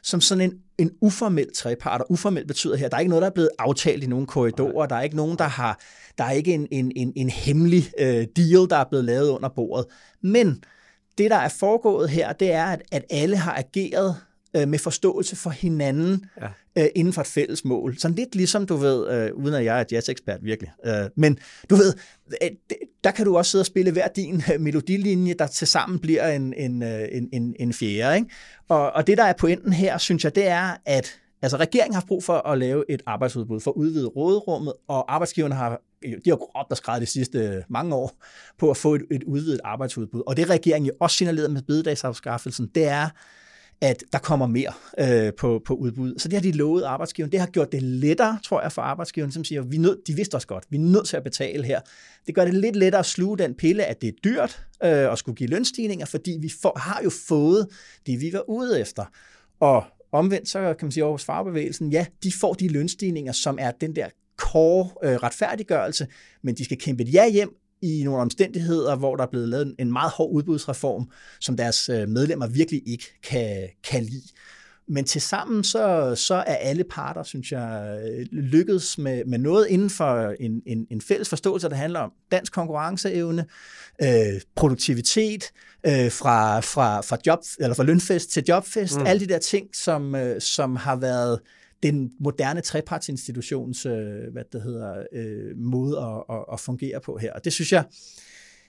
som sådan en, en uformel trepart, og uformel betyder her, der er ikke noget, der er blevet aftalt i nogen korridorer, der er ikke nogen, der har, der er ikke en, en, en, en hemmelig øh, deal, der er blevet lavet under bordet. Men det, der er foregået her, det er, at, at alle har ageret øh, med forståelse for hinanden ja. øh, inden for et fælles mål. Sådan lidt ligesom, du ved, øh, uden at jeg er jazz-ekspert virkelig, øh, men du ved, øh, der kan du også sidde og spille hver din øh, melodilinje, der til sammen bliver en, en, øh, en, en, en fjerde. Ikke? Og, og det, der er pointen her, synes jeg, det er, at Altså, regeringen har brug for at lave et arbejdsudbud, for at udvide råderummet, og arbejdsgiverne har, de har råbt og skrevet de sidste mange år på at få et, et udvidet arbejdsudbud. Og det regeringen jo også signaleret med bededagsafskaffelsen, det er, at der kommer mere øh, på, på udbud. Så det har de lovet arbejdsgiveren. Det har gjort det lettere, tror jeg, for arbejdsgiveren, som siger, vi nød, de vidste os godt, vi er nødt til at betale her. Det gør det lidt lettere at sluge den pille, at det er dyrt øh, at skulle give lønstigninger, fordi vi for, har jo fået det, vi var ude efter. Og omvendt, så kan man sige, at fagbevægelsen, ja, de får de lønstigninger, som er den der core øh, retfærdiggørelse, men de skal kæmpe et ja hjem, i nogle omstændigheder, hvor der er blevet lavet en meget hård udbudsreform, som deres øh, medlemmer virkelig ikke kan, kan lide. Men til sammen så, så er alle parter, synes jeg, lykkedes med, med noget inden for en, en, en fælles forståelse, der handler om dansk konkurrenceevne, øh, produktivitet, øh, fra, fra, fra, job, eller fra lønfest til jobfest, mm. alle de der ting, som, øh, som har været den moderne trepartsinstitutions øh, hvad det hedder, øh, måde at, at, at fungere på her. Og det synes jeg,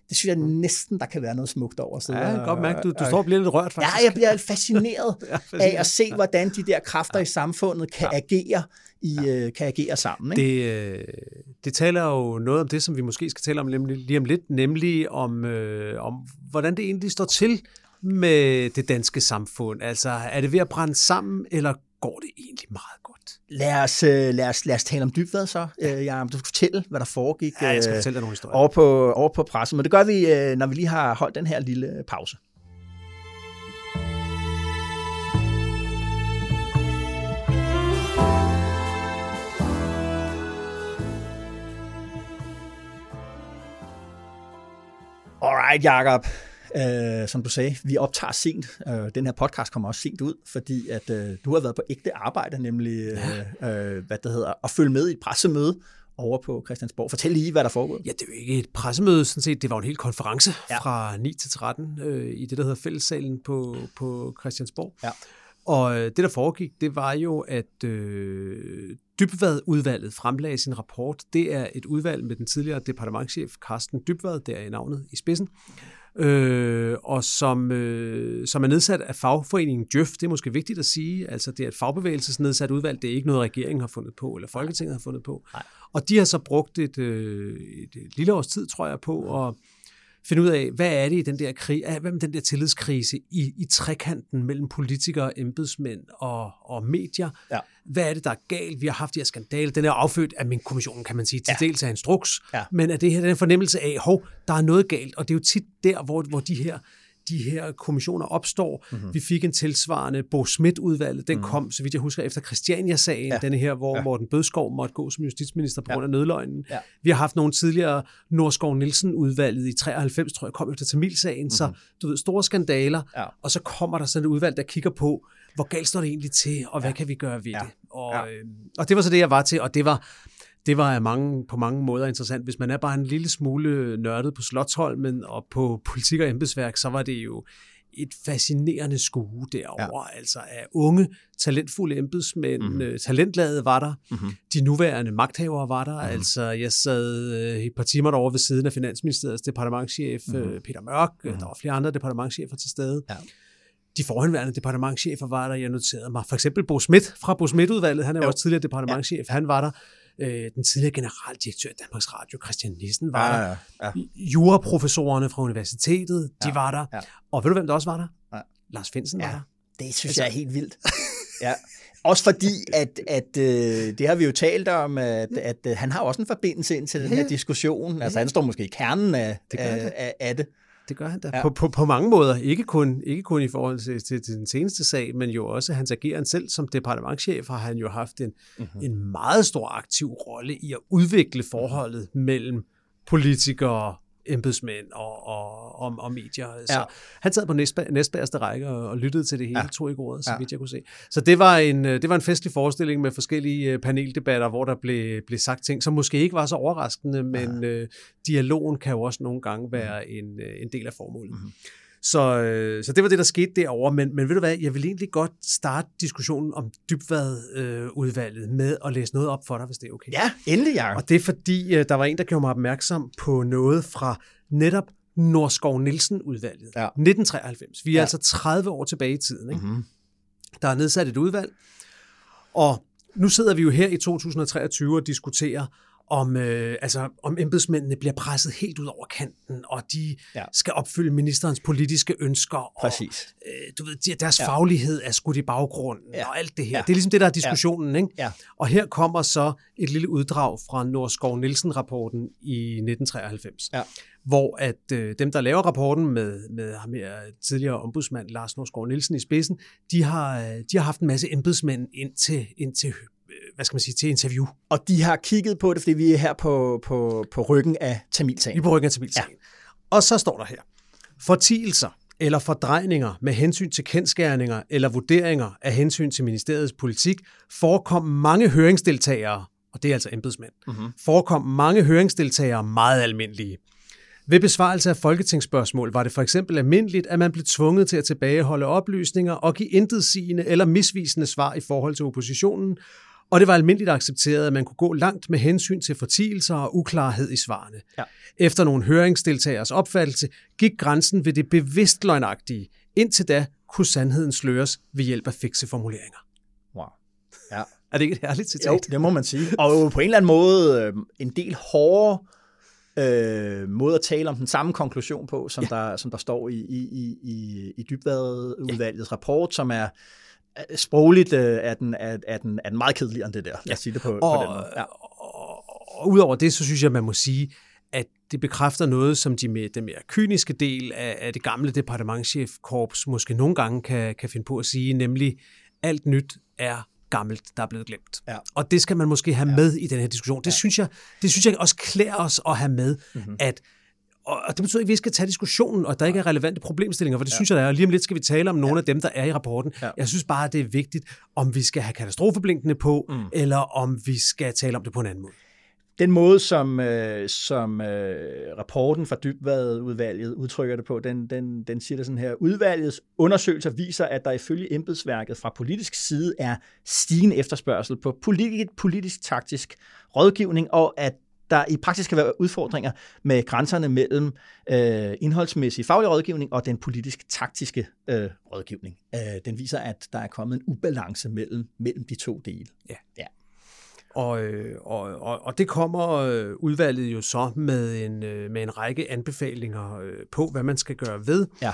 det synes jeg næsten, der kan være noget smukt over. Så ja, jeg kan godt mærke, du, du står og bliver lidt rørt faktisk. Ja, jeg bliver fascineret <laughs> af at se, hvordan de der kræfter ja. i samfundet kan ja. agere i, ja. øh, kan agere sammen. Ikke? Det, øh, det taler jo noget om det, som vi måske skal tale om lige om lidt, nemlig om, øh, om hvordan det egentlig står til med det danske samfund. Altså, er det ved at brænde sammen, eller går det egentlig meget. Lad os, øh, lad os, lad os tale om dybvad så. Ja. Øh, ja, du skal fortælle, hvad der foregik ja, jeg skal øh, fortælle dig nogle historier. over, på, over på pressen. Men det gør vi, når vi lige har holdt den her lille pause. Alright, Jacob. Øh, som du sagde, vi optager sent. Øh, den her podcast kommer også sent ud, fordi at øh, du har været på ægte arbejde, nemlig ja. øh, hvad det hedder, at følge med i et pressemøde over på Christiansborg. Fortæl lige, hvad der foregår. Ja, det er jo ikke et pressemøde, sådan set. Det var en hel konference ja. fra 9 til 13 øh, i det, der hedder Fællessalen på, på Christiansborg. Ja. Og øh, det, der foregik, det var jo, at øh, Dybvad-udvalget fremlagde sin rapport. Det er et udvalg med den tidligere departementchef Carsten Dybvad, der er navnet i spidsen, øh, og som, øh, som er nedsat af fagforeningen Djøf. Det er måske vigtigt at sige. Altså, det er et fagbevægelsesnedsat udvalg. Det er ikke noget, regeringen har fundet på, eller Folketinget har fundet på. Nej. Og de har så brugt et, øh, et lille års tid, tror jeg, på at finde ud af, hvad er det i den der, krig, hvad med den der tillidskrise i, i trekanten mellem politikere, embedsmænd og, og medier. Ja. Hvad er det, der er galt? Vi har haft de her skandaler. Den er affødt af min kommission, kan man sige, til ja. dels af instruks. Ja. Men er det her den fornemmelse af, hov, der er noget galt. Og det er jo tit der, hvor, hvor de her de her kommissioner opstår. Mm-hmm. Vi fik en tilsvarende Bo Schmidt-udvalget. Den mm-hmm. kom, så vidt jeg husker, efter Christiania-sagen, ja. denne her, hvor ja. Morten Bødskov måtte gå som justitsminister på grund af nødløgnen. Ja. Vi har haft nogle tidligere Norskov Nielsen-udvalget i 93, tror jeg, kom efter Tamilsagen. Mm-hmm. Så mhm. du ved, store skandaler. Ja. Og så kommer der sådan et udvalg, der kigger på, hvor galt står det egentlig til, og hvad ja. kan vi gøre ved ja. det? Og, ja. øh, og det var så det, jeg var til, og det var det var mange, på mange måder interessant. Hvis man er bare en lille smule nørdet på Slottholmen og på <laughs> politik og embedsværk, så var det jo et fascinerende skue derovre, ja. altså af unge, talentfulde embedsmænd, mm-hmm. talentladet var der, mm-hmm. de nuværende magthavere var der, mm-hmm. altså jeg sad øh, et par timer derovre ved siden af Finansministeriets departementchef mm-hmm. Peter Mørk, mm-hmm. der var flere andre departementchefer til stede. Ja de forhenværende departementchefer var der, jeg noterede mig. For eksempel Bo Schmidt fra Bo Schmidt-udvalget, han er jo også tidligere departementchef, han var der. Øh, den tidligere generaldirektør i Danmarks Radio, Christian Nissen, var Ja, der. ja, ja. Juraprofessorerne fra universitetet, de Ja, var der. ja. Og ved du, hvem der også var der? Nej. Lars Finsen Ja. var der. Det synes jeg er helt vildt. <laughs> ja. Også fordi, at, at øh, det har vi jo talt om, at, at øh, han har også en forbindelse ind til den her diskussion. Altså han står måske i kernen af Det af, af, af det. Det gør han da. Ja. På, på, på mange måder. Ikke kun, ikke kun i forhold til, til, til den seneste sag, men jo også hans ageren selv som departementchef har han jo haft en, mm-hmm. en meget stor aktiv rolle i at udvikle forholdet mellem politikere, embedsmænd og, og, og, og medier. Så Ja. han sad på næstbær, næstbærste række og, og lyttede til det hele, Ja. ja. tog ikke ordet, så Ja. ja. vidt jeg kunne se. Så det var en, øh, det var en festlig forestilling med forskellige øh, paneldebatter, hvor der blev, blev sagt ting, som måske ikke var så overraskende, men øh, dialogen kan jo også nogle gange være en, øh, en del af formålet. Mm-hmm. Så, øh, så det var det, der skete derovre. Men, men ved du hvad, jeg vil egentlig godt starte diskussionen om dybvad-udvalget med at læse noget op for dig, hvis det er okay. Ja, endelig, Jacob. Og det er fordi, øh, der var en, der gjorde mig opmærksom på noget fra netop Norskov Nielsen-udvalget. Ja. 1993. Vi er Ja. ja. altså 30 år tilbage i tiden. Ikke? Mhm. Der er nedsat et udvalg, og nu sidder vi jo her i 2023 og diskuterer, om, øh, altså, om embedsmændene bliver presset helt ud over kanten, og de Ja. ja. skal opfylde ministerens politiske ønsker. Og, Præcis. øh, du ved, de- deres Ja. ja. faglighed er skudt i baggrunden, Ja. ja. og alt det her. Ja. Ja. Det er ligesom det, der er diskussionen. Ikke? Ja. Og her kommer så et lille uddrag fra Norskov Nielsen-rapporten i 1993, Ja. hvor at øh, dem, der laver rapporten med, med ham her tidligere ombudsmand Lars Norskov Nielsen i spidsen, de har, øh, de har haft en masse embedsmænd ind til, ind til, hvad skal man sige, til interview. Og de har kigget på det, fordi vi er her på, på, på ryggen af Vi Tamilsagen. er på ryggen af Tamilsagen. Ja. Og så står der her. Fortielser eller fordrejninger med hensyn til kendskærninger eller vurderinger af hensyn til ministeriets politik forekom mange høringsdeltagere, og det er altså embedsmænd, mm-hmm. forekom mange høringsdeltagere meget almindelige. Ved besvarelse af folketingsspørgsmål var det for eksempel almindeligt, at man blev tvunget til at tilbageholde oplysninger og give intetsigende eller misvisende svar i forhold til oppositionen, og det var almindeligt accepteret, at man kunne gå langt med hensyn til fortielser og uklarhed i svarene. Ja. Efter nogle høringsdeltagers opfattelse gik grænsen ved det bevidst løgnagtige. Indtil da kunne sandheden sløres ved hjælp af fikse formuleringer. Wow. Ja. Er det ikke et herligt citat? Jo, det må man sige. Og på en eller anden måde øh, en del hårdere øh, måde at tale om den samme konklusion på, som, ja. der, som der står i, i, i, i, i dybvadudvalgets ja. rapport, som er sprogligt øh, er, den, er, er, den, er den meget kedeligere end det der. Lad os sige det på, på den måde. Ja. og, og udover det, så synes jeg, man må sige, at det bekræfter noget, som de med den mere kyniske del af, af det gamle departementchefkorps måske nogle gange kan, kan finde på at sige, nemlig alt nyt er gammelt, der er blevet glemt. Ja. Og det skal man måske have ja. med i den her diskussion. Det, ja. synes jeg, det synes jeg også klæder os at have med, mm-hmm. at og og det betyder ikke, at vi skal tage diskussionen, og der ikke er relevante problemstillinger, for det ja. synes jeg, der er. Og lige om lidt skal vi tale om nogle ja. af dem, der er i rapporten. Ja. Jeg synes bare, det er vigtigt, om vi skal have katastrofeblinkene på, mm. eller om vi skal tale om det på en anden måde. Den måde, som, øh, som øh, rapporten fra Dybvadudvalget udtrykker det på, den, den, den siger det sådan her. Udvalgets undersøgelser viser, at der ifølge embedsværket fra politisk side er stigende efterspørgsel på politisk, politisk taktisk rådgivning, og at der i praksis kan være udfordringer med grænserne mellem øh, indholdsmæssig faglig rådgivning og den politisk-taktiske øh, rådgivning. Øh, den viser, at der er kommet en ubalance mellem, mellem de to dele. Ja. ja. Og, øh, og, og, og det kommer øh, udvalget jo så med en, øh, med en række anbefalinger på, hvad man skal gøre ved. Ja.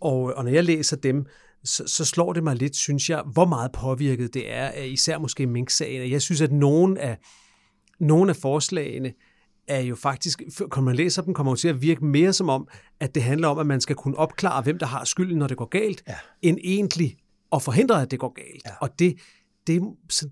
Og, og når jeg læser dem, så, så slår det mig lidt, synes jeg, hvor meget påvirket det er, især måske Mink-sagen. Jeg synes, at nogle af, nogle af forslagene er jo faktisk, når man læser dem, kommer jo til at virke mere som om, at det handler om, at man skal kunne opklare, hvem der har skylden, når det går galt, Ja. end egentlig at forhindre, at det går galt. Ja. Og det, det, så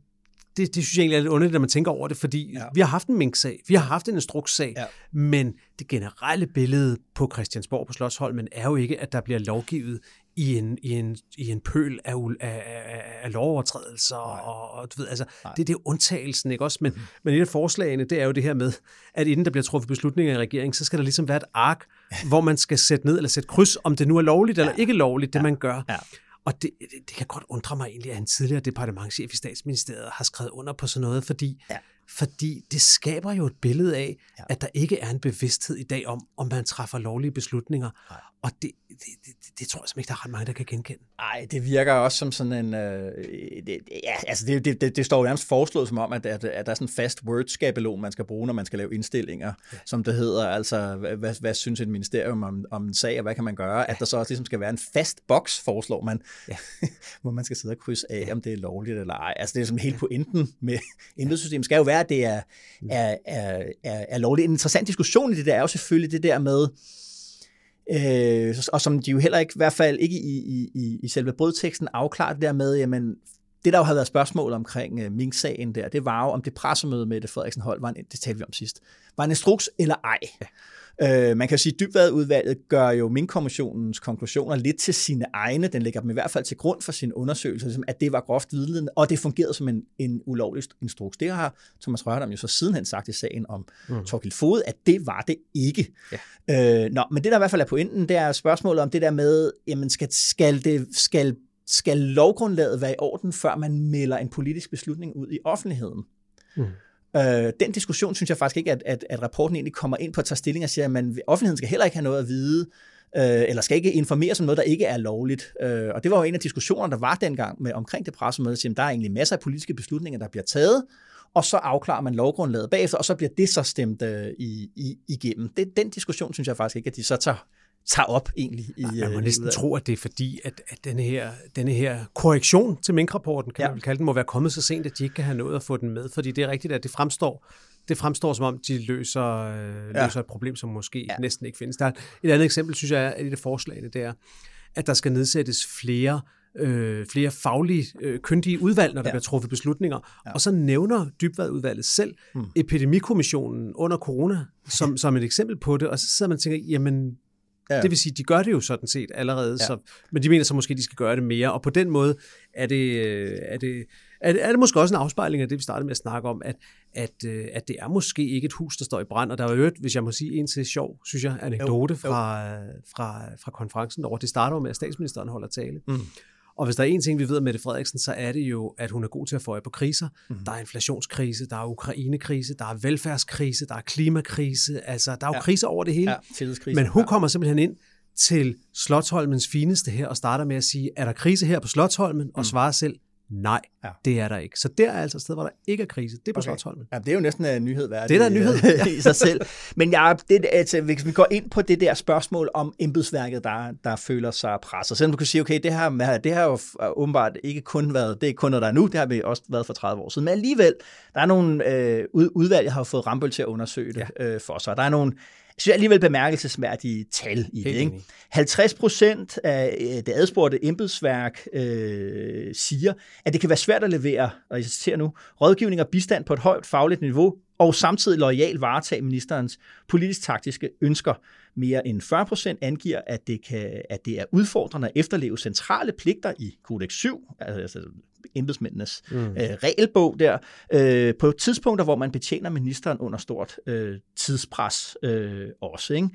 det, det synes jeg egentlig er lidt underligt, når man tænker over det, fordi Ja. ja. vi har haft en minksag, vi har haft en instrukssag, Ja. men det generelle billede på Christiansborg på Slottsholmen er jo ikke, at der bliver lovgivet i en, i en, i en pøl af, af, af, af lovovertrædelser, og, og du ved, altså, det, det er undtagelsen, ikke også? Men, mm. men et af forslagene, det er jo det her med, at inden der bliver truffet beslutninger i regeringen, så skal der ligesom være et ark, hvor man skal sætte ned eller sætte kryds, om det nu er lovligt eller ikke lovligt, det man gør. Ja. Og det, det, det kan godt undre mig egentlig, at en tidligere departementchef i statsministeriet har skrevet under på sådan noget, fordi, Ja. fordi det skaber jo et billede af, Ja. ja. at der ikke er en bevidsthed i dag om, om man træffer lovlige beslutninger. Nej. Og det, det, det, det tror jeg simpelthen ikke, der er ret mange, der kan genkende. Nej, det virker også som sådan en... Øh, det, ja, altså det, det, det, det står jo nærmest foreslået som om, at, at, at der er sådan en fast word-skabelon, man skal bruge, når man skal lave indstillinger, ja. som det hedder. Altså, hvad, hvad, synes et ministerium om, om en sag, og hvad kan man gøre? Ja. At der så også ligesom skal være en fast boks, foreslår man, ja. <laughs> hvor man skal sidde og krydse af, ja. om det er lovligt eller ej. Altså det er som helt pointen med <laughs> embedssystemet skal jo være, at det er, er, er, er, er lovligt. En interessant diskussion i det der er jo selvfølgelig det der med, Øh, og som de jo heller ikke, i hvert fald ikke i, i, i, selve brødteksten, afklarer det der med, jamen, det der jo havde været spørgsmål omkring uh, Mink-sagen der, det var jo, om det pressemøde med det Frederiksen Hold var en, det talte vi om sidst, var en instruks eller ej. Ja. Øh, man kan jo sige, at dybvadudvalget gør jo Mink-kommissionens konklusioner lidt til sine egne. Den lægger dem i hvert fald til grund for sin undersøgelse, ligesom at det var groft vidledende, og det fungerede som en, en ulovlig instruks. Det har Thomas Rørdam jo så sidenhen sagt i sagen om mm. Torgild Fod, at det var det ikke. Ja. Øh, nå, men det der i hvert fald er pointen, det er spørgsmålet om det der med, jamen skal, skal, det, skal, skal lovgrundlaget være i orden, før man melder en politisk beslutning ud i offentligheden? Mm. Øh, den diskussion synes jeg faktisk ikke, at, at, at rapporten egentlig kommer ind på at tage stilling og siger, at man, offentligheden skal heller ikke have noget at vide, øh, eller skal ikke informere om noget, der ikke er lovligt. Øh, og det var jo en af diskussionerne, der var dengang med, omkring det pressemøde, at der er egentlig masser af politiske beslutninger, der bliver taget, og så afklarer man lovgrundlaget bagefter, og så bliver det så stemt øh, i, i, igennem. Det, den diskussion synes jeg faktisk ikke, at de så tager tager op egentlig. I, man må øh, næsten tro, at det er fordi, at, at denne, her, denne her korrektion til minkrapporten, kan ja. man kalde den, må være kommet så sent, at de ikke kan have noget at få den med. Fordi det er rigtigt, at det fremstår, det fremstår som om, de løser, øh, ja. løser et problem, som måske ja. næsten ikke findes. Der er et andet eksempel, synes jeg, er et af forslagene, det er, at der skal nedsættes flere øh, flere faglige, øh, kyndige udvalg, når der ja. bliver truffet beslutninger. Ja. Og så nævner dybvadudvalget selv hmm. epidemikommissionen under corona som, som et eksempel på det, og så sidder man og tænker, jamen Ja. Det vil sige, de gør det jo sådan set allerede, ja. så, men de mener så måske, at de skal gøre det mere, og på den måde er det, øh, er det, er det, er det måske også en afspejling af det, vi startede med at snakke om, at, at, øh, at det er måske ikke et hus, der står i brand, og der var jo hvis jeg må sige en til sjov, synes jeg, anekdote jo, jo. Fra, fra, fra konferencen derovre. Det starter jo med, at statsministeren holder tale. Mm. Og hvis der er en ting, vi ved med Mette Frederiksen, så er det jo, at hun er god til at få øje på kriser. Mm. Der er inflationskrise, der er Ukrainekrise, der er velfærdskrise, der er klimakrise. Altså, der er jo ja. kriser over det hele. Ja, Men hun ja. kommer simpelthen ind til Slottholmens fineste her og starter med at sige, er der krise her på Slottholmen? Og mm. svarer selv, Nej, ja. det er der ikke. Så der er altså et sted, hvor der ikke er krise. Det er på okay. Slottholmen. Ja, det er jo næsten en nyhed værd. Det er der en nyhed <laughs> ja. i sig selv. Men jeg, det, altså, hvis vi går ind på det der spørgsmål om embedsværket, der, der føler sig presset. Selvom du kan sige, okay, det har, det har jo åbenbart ikke kun været, det er kun noget, der er nu, det har vi også været for 30 år siden. Men alligevel, der er nogle øh, udvalg, der har fået Rambøl til at undersøge det ja. øh, for sig. Der er nogle synes jeg alligevel bemærkelsesværdige tal i det. Ikke? 50 procent af øh, det adspurgte embedsværk øh, siger, at det kan være svært at levere, og jeg citerer nu, rådgivning og bistand på et højt fagligt niveau, og samtidig lojal varetage ministerens politisk-taktiske ønsker. Mere end 40 procent angiver, at det, kan, at det er udfordrende at efterleve centrale pligter i Kodex 7, altså embedsmændenes mm. øh, regelbog der, øh, på tidspunkter, hvor man betjener ministeren under stort øh, tidspres øh, også. Ikke?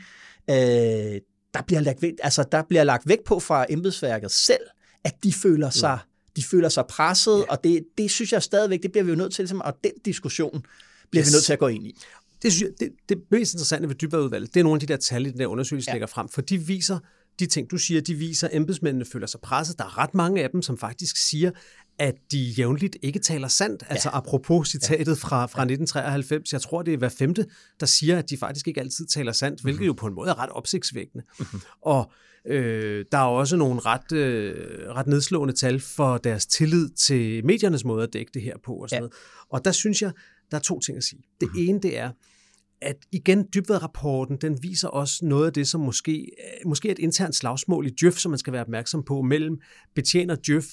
Øh, der, bliver lagt vægt, altså, der bliver lagt vægt på fra embedsværket selv, at de føler sig, mm. de føler sig presset, ja. og det, det synes jeg stadigvæk, det bliver vi jo nødt til, ligesom, og den diskussion bliver yes. vi nødt til at gå ind i. Det, synes jeg, det, det mest interessante ved dybere det er nogle af de der tal i den der undersøgelse, ja. lægger frem, for de viser, de ting, du siger, de viser, at embedsmændene føler sig presset. Der er ret mange af dem, som faktisk siger, at de jævnligt ikke taler sandt. Ja. Altså apropos citatet ja. fra, fra 1993, jeg tror, det er hver femte, der siger, at de faktisk ikke altid taler sandt, hvilket mm-hmm. jo på en måde er ret opsigtsvækkende. Mm-hmm. Og øh, der er også nogle ret, øh, ret nedslående tal for deres tillid til mediernes måde at dække det her på. Og, sådan ja. noget. og der synes jeg, der er to ting at sige. Det mm-hmm. ene, det er, at igen, Dybvad-rapporten, den viser også noget af det, som måske, måske er et internt slagsmål i Djøf, som man skal være opmærksom på, mellem betjener Djøf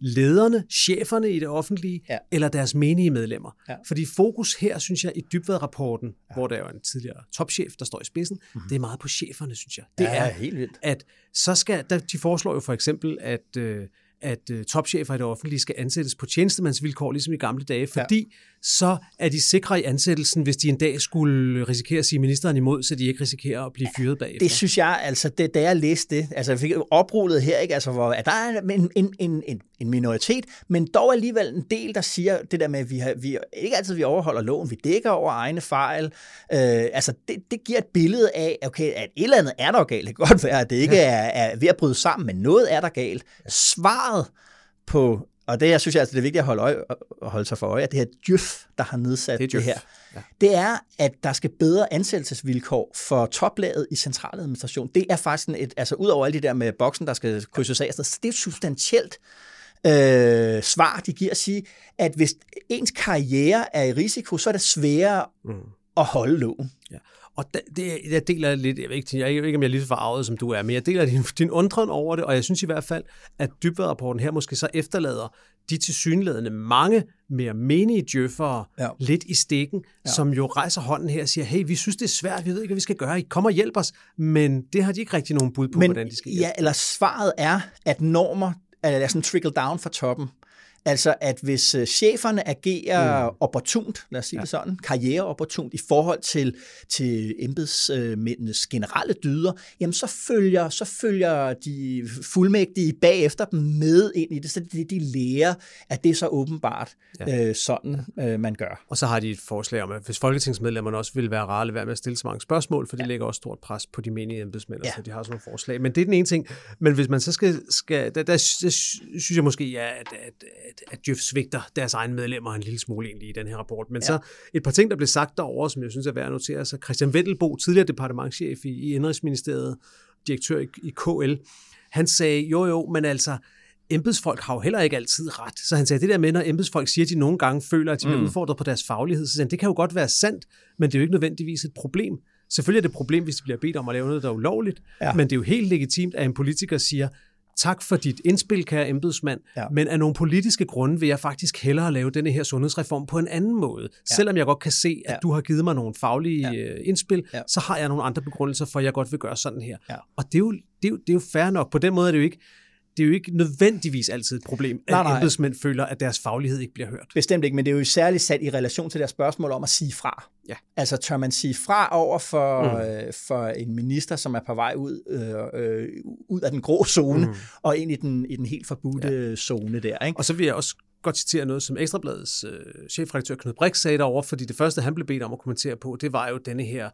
lederne, cheferne i det offentlige, ja. eller deres menige medlemmer. Ja. Fordi fokus her, synes jeg, i Dybvad-rapporten, ja. hvor der er jo en tidligere topchef, der står i spidsen, mm-hmm. det er meget på cheferne, synes jeg. Det ja, er helt vildt. At så skal, der, de foreslår jo for eksempel, at øh, at uh, topchefer i det offentlige skal ansættes på tjenestemandsvilkår, ligesom i gamle dage, fordi ja. så er de sikre i ansættelsen, hvis de en dag skulle risikere at sige ministeren imod, så de ikke risikerer at blive fyret bagefter. Det synes jeg, altså, det, da jeg læste det, altså jeg fik oprullet her, ikke, altså, hvor, at der er en, en, en, en, en minoritet, men dog alligevel en del, der siger det der med, at vi, har, vi ikke altid vi overholder loven, vi dækker over egne fejl. Øh, altså, det, det giver et billede af, okay, at et eller andet er der galt. Det kan godt være, at det ikke er, er ved at bryde sammen, men noget er der galt. Svaret på og det, jeg synes, altså, det er vigtigt at holde, øje, at holde sig for øje, at det her Djøf, der har nedsat det, det her, ja. det er, at der skal bedre ansættelsesvilkår for toplaget i centraladministration. Det er faktisk et, altså ud over alle de der med boksen, der skal krydses af, så det er substantielt øh, svar, de giver at sige, at hvis ens karriere er i risiko, så er det sværere mm. at holde loven. Ja. Og det, jeg deler lidt, jeg ved, ikke, jeg ved ikke, om jeg er lige så farvet, som du er, men jeg deler din, din undren over det, og jeg synes i hvert fald, at dybværdrapporten her måske så efterlader de tilsyneladende mange mere menige djøffere ja. lidt i stikken, ja. som jo rejser hånden her og siger, hey, vi synes, det er svært, vi ved ikke, hvad vi skal gøre, I kommer og hjælp os, men det har de ikke rigtig nogen bud på, men, hvordan de skal hjælpe. Ja, eller svaret er, at normer er sådan trickle down fra toppen. Altså, at hvis øh, cheferne agerer mm. opportunt, lad os sige ja. det sådan, karriereopportunt i forhold til, til embedsmændenes generelle dyder, jamen så følger, så følger de fuldmægtige bagefter dem med ind i det, så det, de lærer, at det er så åbenbart ja. øh, sådan, øh, man gør. Og så har de et forslag om, at hvis folketingsmedlemmerne også vil være rare, være med at stille så mange spørgsmål, for det ja. lægger også stort pres på de menige embedsmænd, ja. så de har sådan nogle forslag. Men det er den ene ting. Men hvis man så skal, skal der, der, der synes jeg måske, ja, at, at, at at, Jeff svigter deres egne medlemmer en lille smule egentlig i den her rapport. Men ja. så et par ting, der blev sagt derovre, som jeg synes er værd at notere. Så Christian Vettelbo, tidligere departementchef i, i Indrigsministeriet, direktør i, i KL, han sagde, jo jo, men altså, embedsfolk har jo heller ikke altid ret. Så han sagde, det der med, når embedsfolk siger, at de nogle gange føler, at de bliver mm. udfordret på deres faglighed, så sagde han, det kan jo godt være sandt, men det er jo ikke nødvendigvis et problem. Selvfølgelig er det et problem, hvis de bliver bedt om at lave noget, der er ulovligt, ja. men det er jo helt legitimt, at en politiker siger, tak for dit indspil, kære embedsmand, ja. men af nogle politiske grunde vil jeg faktisk hellere lave denne her sundhedsreform på en anden måde. Ja. Selvom jeg godt kan se, at ja. du har givet mig nogle faglige ja. Øh, indspil, ja. så har jeg nogle andre begrundelser for, at jeg godt vil gøre sådan her. Ja. Og det er, jo, det, er jo, det er jo fair nok. På den måde er det jo ikke det er jo ikke nødvendigvis altid et problem, at nej, nej. embedsmænd føler, at deres faglighed ikke bliver hørt. Bestemt ikke, men det er jo særligt sat i relation til deres spørgsmål om at sige fra. Ja. Altså tør man sige fra over for, mm. øh, for en minister, som er på vej ud, øh, øh, ud af den grå zone, mm. og ind i den, i den helt forbudte ja. zone der. Ikke? Og så vil jeg også godt citere noget, som Ekstrabladets øh, chefredaktør Knud Brix sagde derovre, fordi det første, han blev bedt om at kommentere på, det var jo denne her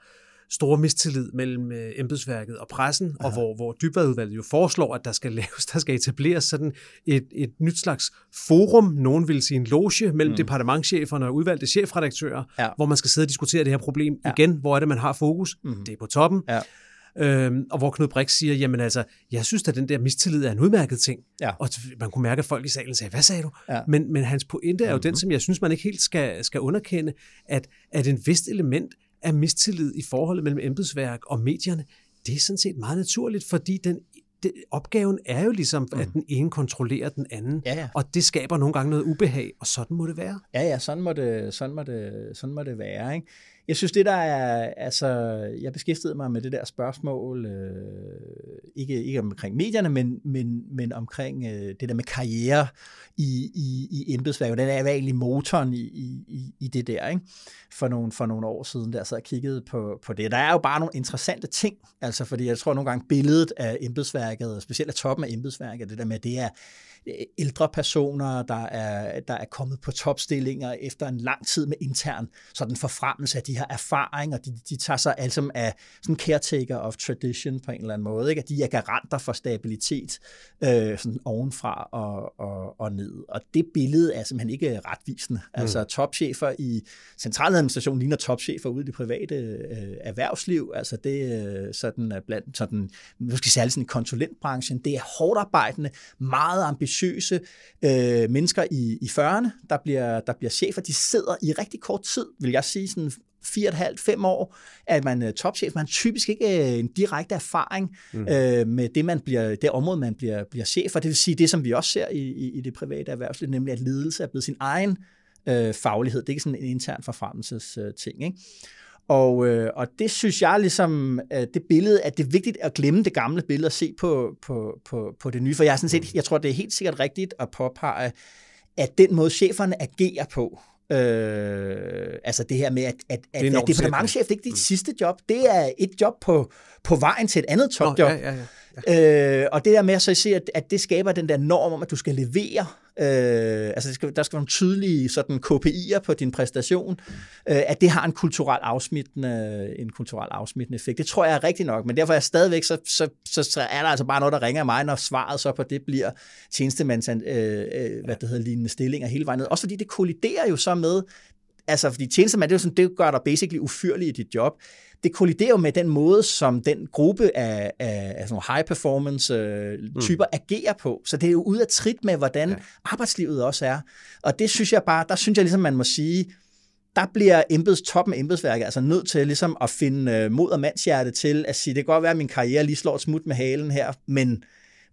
store mistillid mellem øh, embedsværket og pressen, Aha. og hvor, hvor Dybvadudvalget jo foreslår, at der skal <laughs> laves, der skal etableres sådan et, et nyt slags forum, nogen vil sige en loge, mellem mm. departementcheferne og udvalgte chefredaktører, ja. hvor man skal sidde og diskutere det her problem ja. igen. Hvor er det, man har fokus? Mm. Det er på toppen. Ja. Øhm, og hvor Knud Brix siger, jamen altså, jeg synes at den der mistillid er en udmærket ting. Ja. Og man kunne mærke, at folk i salen sagde, hvad sagde du? Ja. Men, men hans pointe er jo mm-hmm. den, som jeg synes, man ikke helt skal, skal underkende, at, at en vist element af mistillid i forholdet mellem embedsværk og medierne, det er sådan set meget naturligt, fordi den det, opgaven er jo ligesom, at mm. den ene kontrollerer den anden, ja, ja. og det skaber nogle gange noget ubehag, og sådan må det være. Ja, ja, sådan må det, sådan må det, sådan må det være. Ikke? Jeg synes, det der er, altså, jeg beskæftigede mig med det der spørgsmål, øh, ikke, ikke omkring medierne, men, men, men omkring øh, det der med karriere i, i, i embedsværket. Den er egentlig motoren i, i, i det der, ikke? For, nogle, for nogle år siden, der så jeg kiggede på, på det. Der er jo bare nogle interessante ting, altså, fordi jeg tror nogle gange billedet af embedsværket, specielt af toppen af embedsværket, det der med, det er, ældre personer, der er, der er kommet på topstillinger efter en lang tid med intern sådan forfremmelse, at de har erfaring, og de, de tager sig altså af sådan caretaker of tradition på en eller anden måde, ikke? at de er garanter for stabilitet øh, sådan ovenfra og, og, og ned. Og det billede er simpelthen ikke retvisende. Mm. Altså topchefer i centraladministrationen ligner topchefer ude i det private øh, erhvervsliv, altså det øh, sådan blandt sådan, måske særligt sådan i konsulentbranchen, det er hårdt arbejdende, meget ambitiøst ambitiøse øh, mennesker i, i 40'erne, der bliver, der bliver chefer. De sidder i rigtig kort tid, vil jeg sige, sådan fire og et halvt, fem år, at man er øh, topchef. Man har typisk ikke øh, en direkte erfaring mm. øh, med det, man bliver, det område, man bliver, bliver chef for. Det vil sige det, som vi også ser i, i, i det private erhvervsliv, nemlig at ledelse er blevet sin egen øh, faglighed. Det er ikke sådan en intern forfremmelses øh, ting. Ikke? Og, øh, og det synes jeg ligesom, at det billede, at det er vigtigt at glemme det gamle billede og se på, på, på, på det nye. For jeg, er sådan set, jeg tror, det er helt sikkert rigtigt at påpege, at den måde cheferne agerer på, Øh, altså det her med, at, at, at det er departementchef, det er ikke dit mm. sidste job, det er et job på, på vejen til et andet topjob. Oh, ja, ja, ja. Øh, og det der med at så se, at, at det skaber den der norm om, at du skal levere. Øh, altså det skal, der skal være nogle tydelige sådan KPI'er på din præstation. Øh, at det har en kulturel afsmittende, en kulturel afsmittende effekt. Det tror jeg er rigtigt nok, men derfor er jeg stadigvæk, så, så, så, så er der altså bare noget, der ringer mig, når svaret så på det bliver tjenestemands, øh, øh, hvad det hedder, lignende stillinger hele vejen ned. Også fordi det kolliderer jo så med, altså fordi tjenestemand, det, er jo sådan, det gør dig basically ufyrlig i dit job det kolliderer jo med den måde, som den gruppe af, af, af sådan high performance øh, typer mm. agerer på. Så det er jo ud af trit med, hvordan ja. arbejdslivet også er. Og det synes jeg bare, der synes jeg ligesom, man må sige, der bliver embeds, toppen af embedsværket altså nødt til ligesom at finde øh, mod og mandshjerte til at sige, det kan godt være, at min karriere lige slår et smut med halen her, men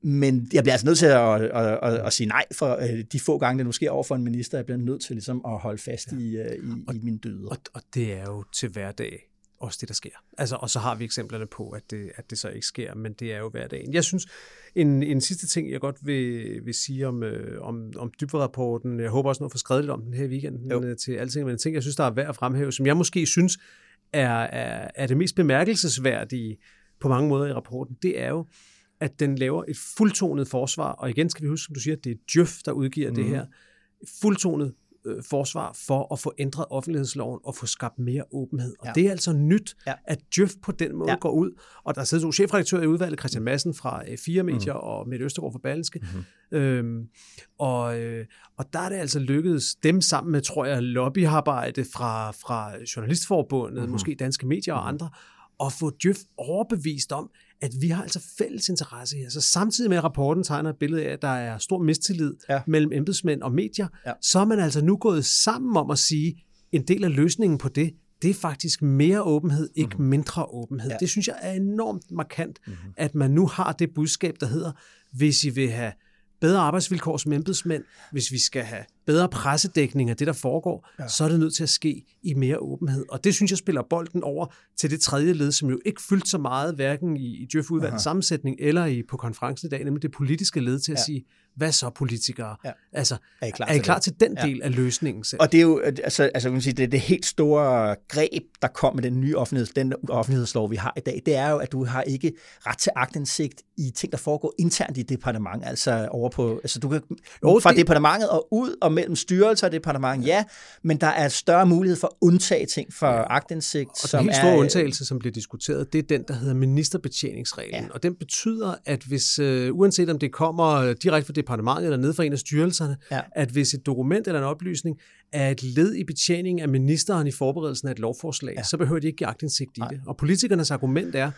men jeg bliver altså nødt til at, at, at, at, at sige nej for øh, de få gange, det nu sker over for en minister. Jeg bliver nødt til ligesom at holde fast ja. i, øh, i, og, i min døde. Og, og det er jo til hverdag også det, der sker. Altså, og så har vi eksemplerne på, at det, at det så ikke sker, men det er jo hverdagen. Jeg synes, en, en sidste ting, jeg godt vil, vil sige om, øh, om, om dybere-rapporten, jeg håber også noget for skrevet lidt om den her weekend jo. Øh, til alting, men en ting, jeg synes, der er værd at fremhæve, som jeg måske synes er, er, er det mest bemærkelsesværdige på mange måder i rapporten, det er jo, at den laver et fuldtonet forsvar, og igen skal vi huske, som du siger, at det er Djøf, der udgiver mm. det mhm. her, fuldtonet øh, forsvar for at få ændret offentlighedsloven og få skabt mere åbenhed. Og ja. det er altså nyt, ja. at Djøf på den måde ja. går ud. Og der sidder to chefredaktører i udvalget, Christian Madsen fra øh, Fire Medier mm. og Mette Østergaard fra Berlingske. Mm-hmm. Øhm, og, øh, og der er det altså lykkedes dem sammen med, tror jeg, lobbyarbejde fra, fra Journalistforbundet, mm-hmm. måske Danske Medier og mhm. andre, at få Djøf overbevist om, at vi har altså fælles interesse her. Så samtidig med, at rapporten tegner et billede af, at der er stor mistillid ja. mellem embedsmænd og medier, ja. så er man altså nu gået sammen om at sige, en del af løsningen på det, det er faktisk mere åbenhed, ikke mm-hmm. mindre åbenhed. Ja. Det synes jeg er enormt markant, mm-hmm. at man nu har det budskab, der hedder, hvis I vil have bedre arbejdsvilkår som embedsmænd, hvis vi skal have bedre pressedækning af det, der foregår, ja. så er det nødt til at ske i mere åbenhed. Og det synes jeg spiller bolden over til det tredje led, som jo ikke fyldt så meget, hverken i, i Djøf-udvalgets sammensætning eller i, på konferencen i dag, nemlig det politiske led til at ja. sige, hvad så politikere? Ja. Altså, er I klar, er I klar til, til den del ja. af løsningen selv? Og det er jo altså, altså, man sige, det, er det helt store greb, der kom med den nye offentligheds, den offentlighedslov, vi har i dag, det er jo, at du har ikke ret til agtindsigt i ting, der foregår internt i departementet, altså over på, altså du kan jo, fra det... departementet og ud og mellem styrelser og departement, ja, men der er større mulighed for at undtage ting for ja. agtindsigt. Og som den helt store er, undtagelse, som bliver diskuteret, det er den, der hedder ministerbetjeningsreglen, ja. og den betyder, at hvis, uh, uanset om det kommer direkte fra departementet eller ned fra en af styrelserne, ja. at hvis et dokument eller en oplysning er et led i betjeningen af ministeren i forberedelsen af et lovforslag, ja. så behøver de ikke give agtindsigt i Nej. det. Og politikernes argument er,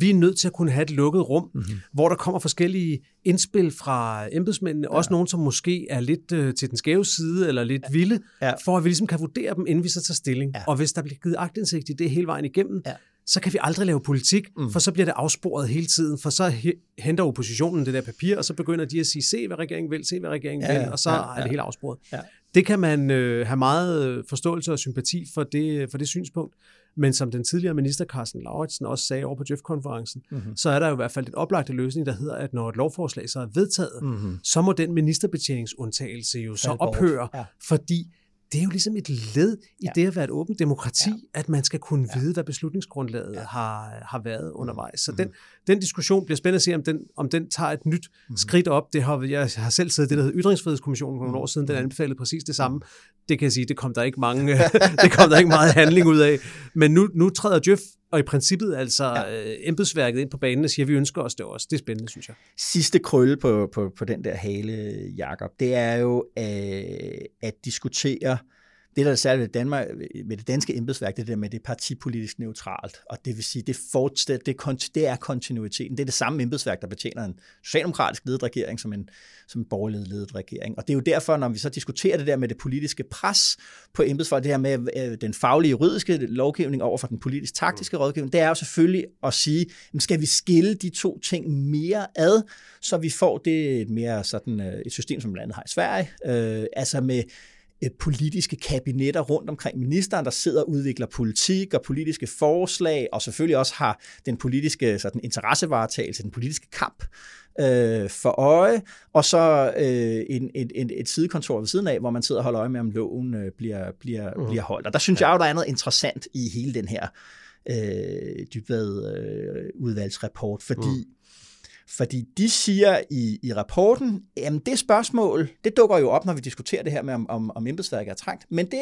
vi er nødt til at kunne have et lukket rum, mm-hmm. hvor der kommer forskellige indspil fra embedsmændene, ja. også nogen, som måske er lidt øh, til den skæve side, eller lidt ja. vilde, ja. for at vi ligesom kan vurdere dem, inden vi så tager stilling. Ja. Og hvis der bliver givet agtindsigt i det hele vejen igennem, ja så kan vi aldrig lave politik, mm. for så bliver det afsporet hele tiden, for så henter oppositionen det der papir, og så begynder de at sige, se hvad regeringen vil, se hvad regeringen ja, vil, og så ja, ja. er det helt afsporet. Ja. Det kan man øh, have meget øh, forståelse og sympati for det, for det synspunkt, men som den tidligere minister Carsten Lauritsen også sagde over på Jeff-konferencen, mm-hmm. så er der jo i hvert fald en oplagte løsning, der hedder, at når et lovforslag så er vedtaget, mm-hmm. så må den ministerbetjeningsundtagelse jo så ophøre, ja. fordi det er jo ligesom et led i ja. det at være et åbent demokrati, ja. at man skal kunne ja. vide, hvad beslutningsgrundlaget ja. har, har været undervejs. Så mm-hmm. den, den diskussion bliver spændende at se, om den, om den tager et nyt mm-hmm. skridt op. Det har, jeg har selv siddet det, der hedder Ytringsfrihedskommissionen for nogle år siden, den anbefalede præcis det samme. Det kan jeg sige, det kom der ikke mange, <laughs> <laughs> det kom der ikke meget handling ud af. Men nu, nu træder Jeff og i princippet altså ja. øh, embedsværket ind på banen og siger, at vi ønsker os det også. Det er spændende, synes jeg. Sidste krølle på, på, på den der hale, Jakob, det er jo øh, at diskutere det, der er særligt ved, Danmark, ved det danske embedsværk, det der med, det er partipolitisk neutralt, og det vil sige, det, fortsæt, det, det er kontinuiteten. Det er det samme embedsværk, der betjener en socialdemokratisk ledet regering som en, som en borgerlig ledet regering. Og det er jo derfor, når vi så diskuterer det der med det politiske pres på embedsfolk, det her med øh, den faglige juridiske lovgivning over for den politisk-taktiske rådgivning, det er jo selvfølgelig at sige, skal vi skille de to ting mere ad, så vi får det et mere sådan øh, et system, som landet har i Sverige, øh, altså med politiske kabinetter rundt omkring ministeren, der sidder og udvikler politik og politiske forslag, og selvfølgelig også har den politiske sådan, interessevaretagelse, den politiske kamp øh, for øje, og så øh, en, en, en, et sidekontor ved siden af, hvor man sidder og holder øje med, om loven øh, bliver, bliver, uh. bliver holdt. Og der synes ja. jeg jo, der er noget interessant i hele den her øh, dybvad øh, udvalgsrapport, fordi uh Fordi de siger i, i rapporten, at det spørgsmål, det dukker jo op, når vi diskuterer det her med, om, om, om embedsværket er trængt. Men det,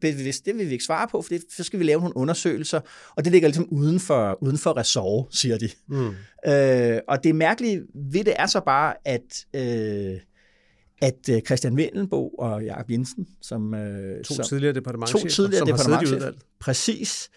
bevidst, det vil vi ikke svare på, for det, så skal vi lave nogle undersøgelser, og det ligger ligesom uden for, uden for ressort, siger de. Mm. Øh, og det mærkelige ved det er så bare, at... Øh, at øh, Christian Vendelbo og Jakob Jensen, som, øh, to som, tidligere departementchefer, to tidligere som departementchefer, præcis,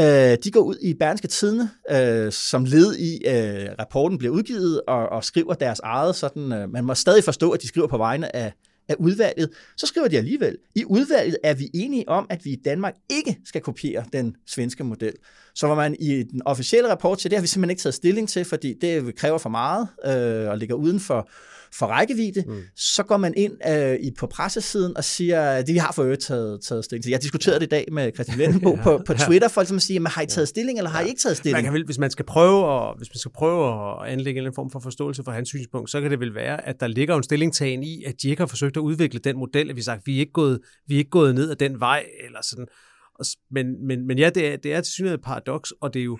øh, de går ud i Berlingske Tidene, øh, som led i, øh, rapporten bliver udgivet, og, og skriver deres eget, sådan, øh, man må stadig forstå, at de skriver på vegne af, af udvalget, så skriver de alligevel, i udvalget er vi enige om, at vi i Danmark ikke skal kopiere den svenske model. Så var man i den officielle rapport til, det har vi simpelthen ikke taget stilling til, fordi det kræver for meget øh, og ligger uden for, for rækkevidde, mm. så går man ind øh, i, på pressesiden og siger, at det vi har for øvrigt taget, taget stilling til. Jeg diskuterede det i dag med Christian Vendelbo ja, <laughs> på, på Twitter, for at sige, men har I taget stilling, eller har I ikke taget stilling? Man kan vel, hvis man skal prøve og, hvis man skal prøve at anlægge en form for forståelse for hans synspunkt, så kan det vel være, at der ligger en stillingtagen i, at de ikke har forsøgt at udvikle den model, at vi har sagt, vi er ikke gået, vi er ikke gået ned ad den vej, eller sådan. Men, men, men ja, det er, det er til synligheden et paradoks, og det er jo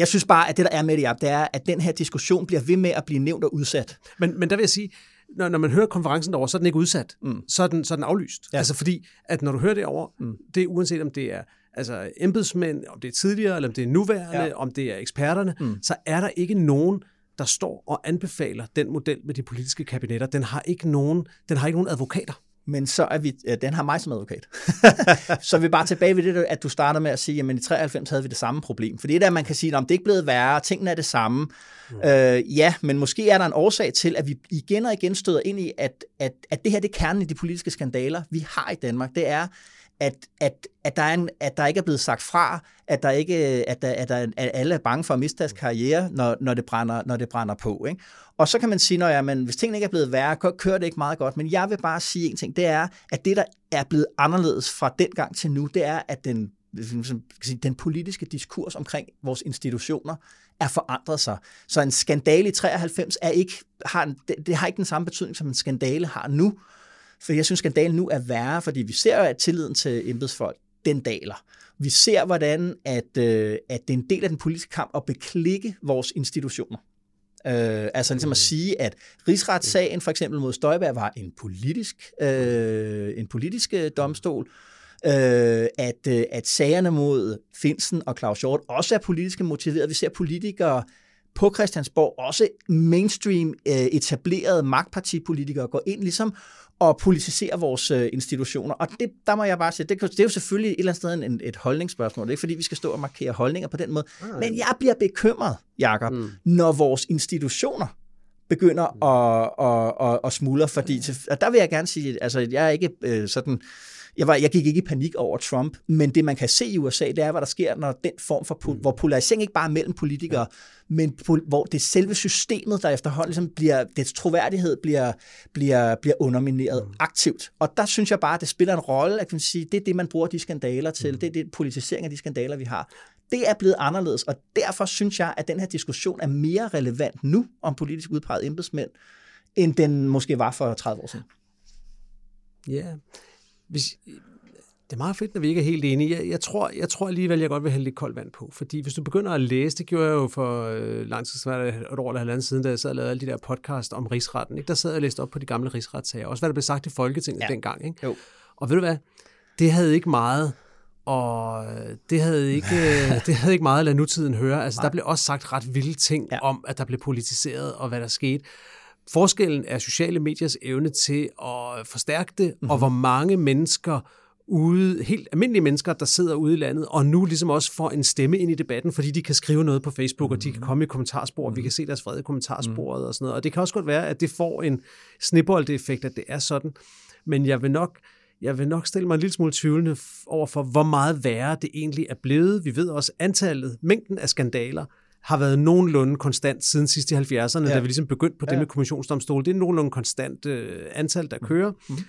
jeg synes bare, at det, der er med det, det er, at den her diskussion bliver ved med at blive nævnt og udsat. Men, men der vil jeg sige, når, når man hører konferencen derovre, så er den ikke udsat. Mm. Så, er den, så er den aflyst. Ja. Altså fordi, at når du hører det over, mm. det er uanset om det er altså embedsmænd, om det er tidligere, eller om det er nuværende, ja. om det er eksperterne, mm. så er der ikke nogen, der står og anbefaler den model med de politiske kabinetter. Den har ikke nogen, den har ikke nogen advokater men så er vi, ja, den har mig som advokat. <laughs> så er vi bare tilbage ved det, at du starter med at sige, at i 93 havde vi det samme problem. For det er der, man kan sige, at det er ikke blevet værre, tingene er det samme. Mm. Øh, ja, men måske er der en årsag til, at vi igen og igen støder ind i, at, at, at det her det er kernen i de politiske skandaler, vi har i Danmark. Det er, at, at, at, der er en, at der ikke er blevet sagt fra, at, der ikke, at, der, at, der, at alle er bange for at miste deres karriere, når, når, det, brænder, når det brænder på. Ikke? Og så kan man sige, at ja, men hvis tingene ikke er blevet værre, kører det ikke meget godt. Men jeg vil bare sige en ting, det er, at det, der er blevet anderledes fra den gang til nu, det er, at den, den politiske diskurs omkring vores institutioner er forandret sig. Så en skandale i 93 er ikke, har, det, det har ikke den samme betydning, som en skandale har nu. For jeg synes, skandalen nu er værre, fordi vi ser, at tilliden til embedsfolk, den daler. Vi ser, hvordan at, øh, at det er en del af den politiske kamp at beklikke vores institutioner. Øh, altså ligesom at mm. sige, at rigsretssagen for eksempel mod Støjberg var en politisk, øh, en politisk øh, domstol, øh, at, øh, at sagerne mod Finsen og Claus Hjort også er politisk motiveret. Vi ser politikere på Christiansborg, også mainstream øh, etablerede magtpartipolitikere, gå ind ligesom og politisere vores øh, institutioner. Og det, der må jeg bare sige, det, det er jo selvfølgelig et eller andet sted en, et holdningsspørgsmål. Det er ikke fordi, vi skal stå og markere holdninger på den måde. Nej. Men jeg bliver bekymret, Jakob, mm. når vores institutioner begynder mm. at, at, at, at smuldre, fordi til, og der vil jeg gerne sige, altså jeg er ikke øh, sådan jeg, var, jeg gik ikke i panik over Trump, men det man kan se i USA, det er, hvad der sker, når den form for, hvor polarisering ikke bare er mellem politikere, ja. men hvor det selve systemet, der efterhånden ligesom bliver, dets troværdighed bliver, bliver, bliver undermineret mm. aktivt. Og der synes jeg bare, at det spiller en rolle, at man sige, det er det, man bruger de skandaler til, mm. det er det politisering af de skandaler, vi har. Det er blevet anderledes, og derfor synes jeg, at den her diskussion er mere relevant nu om politisk udpeget embedsmænd, end den måske var for 30 år siden. Ja, yeah hvis, det er meget fedt, når vi ikke er helt enige. Jeg, jeg, tror, jeg tror alligevel, jeg godt vil hælde lidt koldt vand på. Fordi hvis du begynder at læse, det gjorde jeg jo for øh, lang tid siden, et år eller halvandet siden, da jeg sad og lavede alle de der podcast om rigsretten. Ikke? Der sad jeg og læste op på de gamle rigsretssager. Også hvad der blev sagt i Folketinget ja. dengang. Ikke? Jo. Og ved du hvad? Det havde ikke meget og det havde ikke, <laughs> det havde ikke meget at lade nutiden høre. Altså, Nej. der blev også sagt ret vilde ting ja. om, at der blev politiseret, og hvad der skete. Forskellen er sociale mediers evne til at forstærke det, mm-hmm. og hvor mange mennesker ude, helt almindelige mennesker, der sidder ude i landet, og nu ligesom også får en stemme ind i debatten, fordi de kan skrive noget på Facebook, mm-hmm. og de kan mhm. komme i kommentarspor, og vi kan mhm. se deres vrede i kommentarsporet mm-hmm. og sådan noget. Og det kan også godt være, at det får en snibbold-effekt, at det er sådan. Men jeg vil nok, jeg vil nok stille mig en lille smule tvivlende over for, hvor meget værre det egentlig er blevet. Vi ved også antallet, mængden af skandaler, har været nogenlunde konstant siden sidst i 70'erne, ja. da vi ligesom begyndte på ja. det med kommissionsdomstol. Det er nogenlunde konstant øh, antal, der kører. Mm-hmm.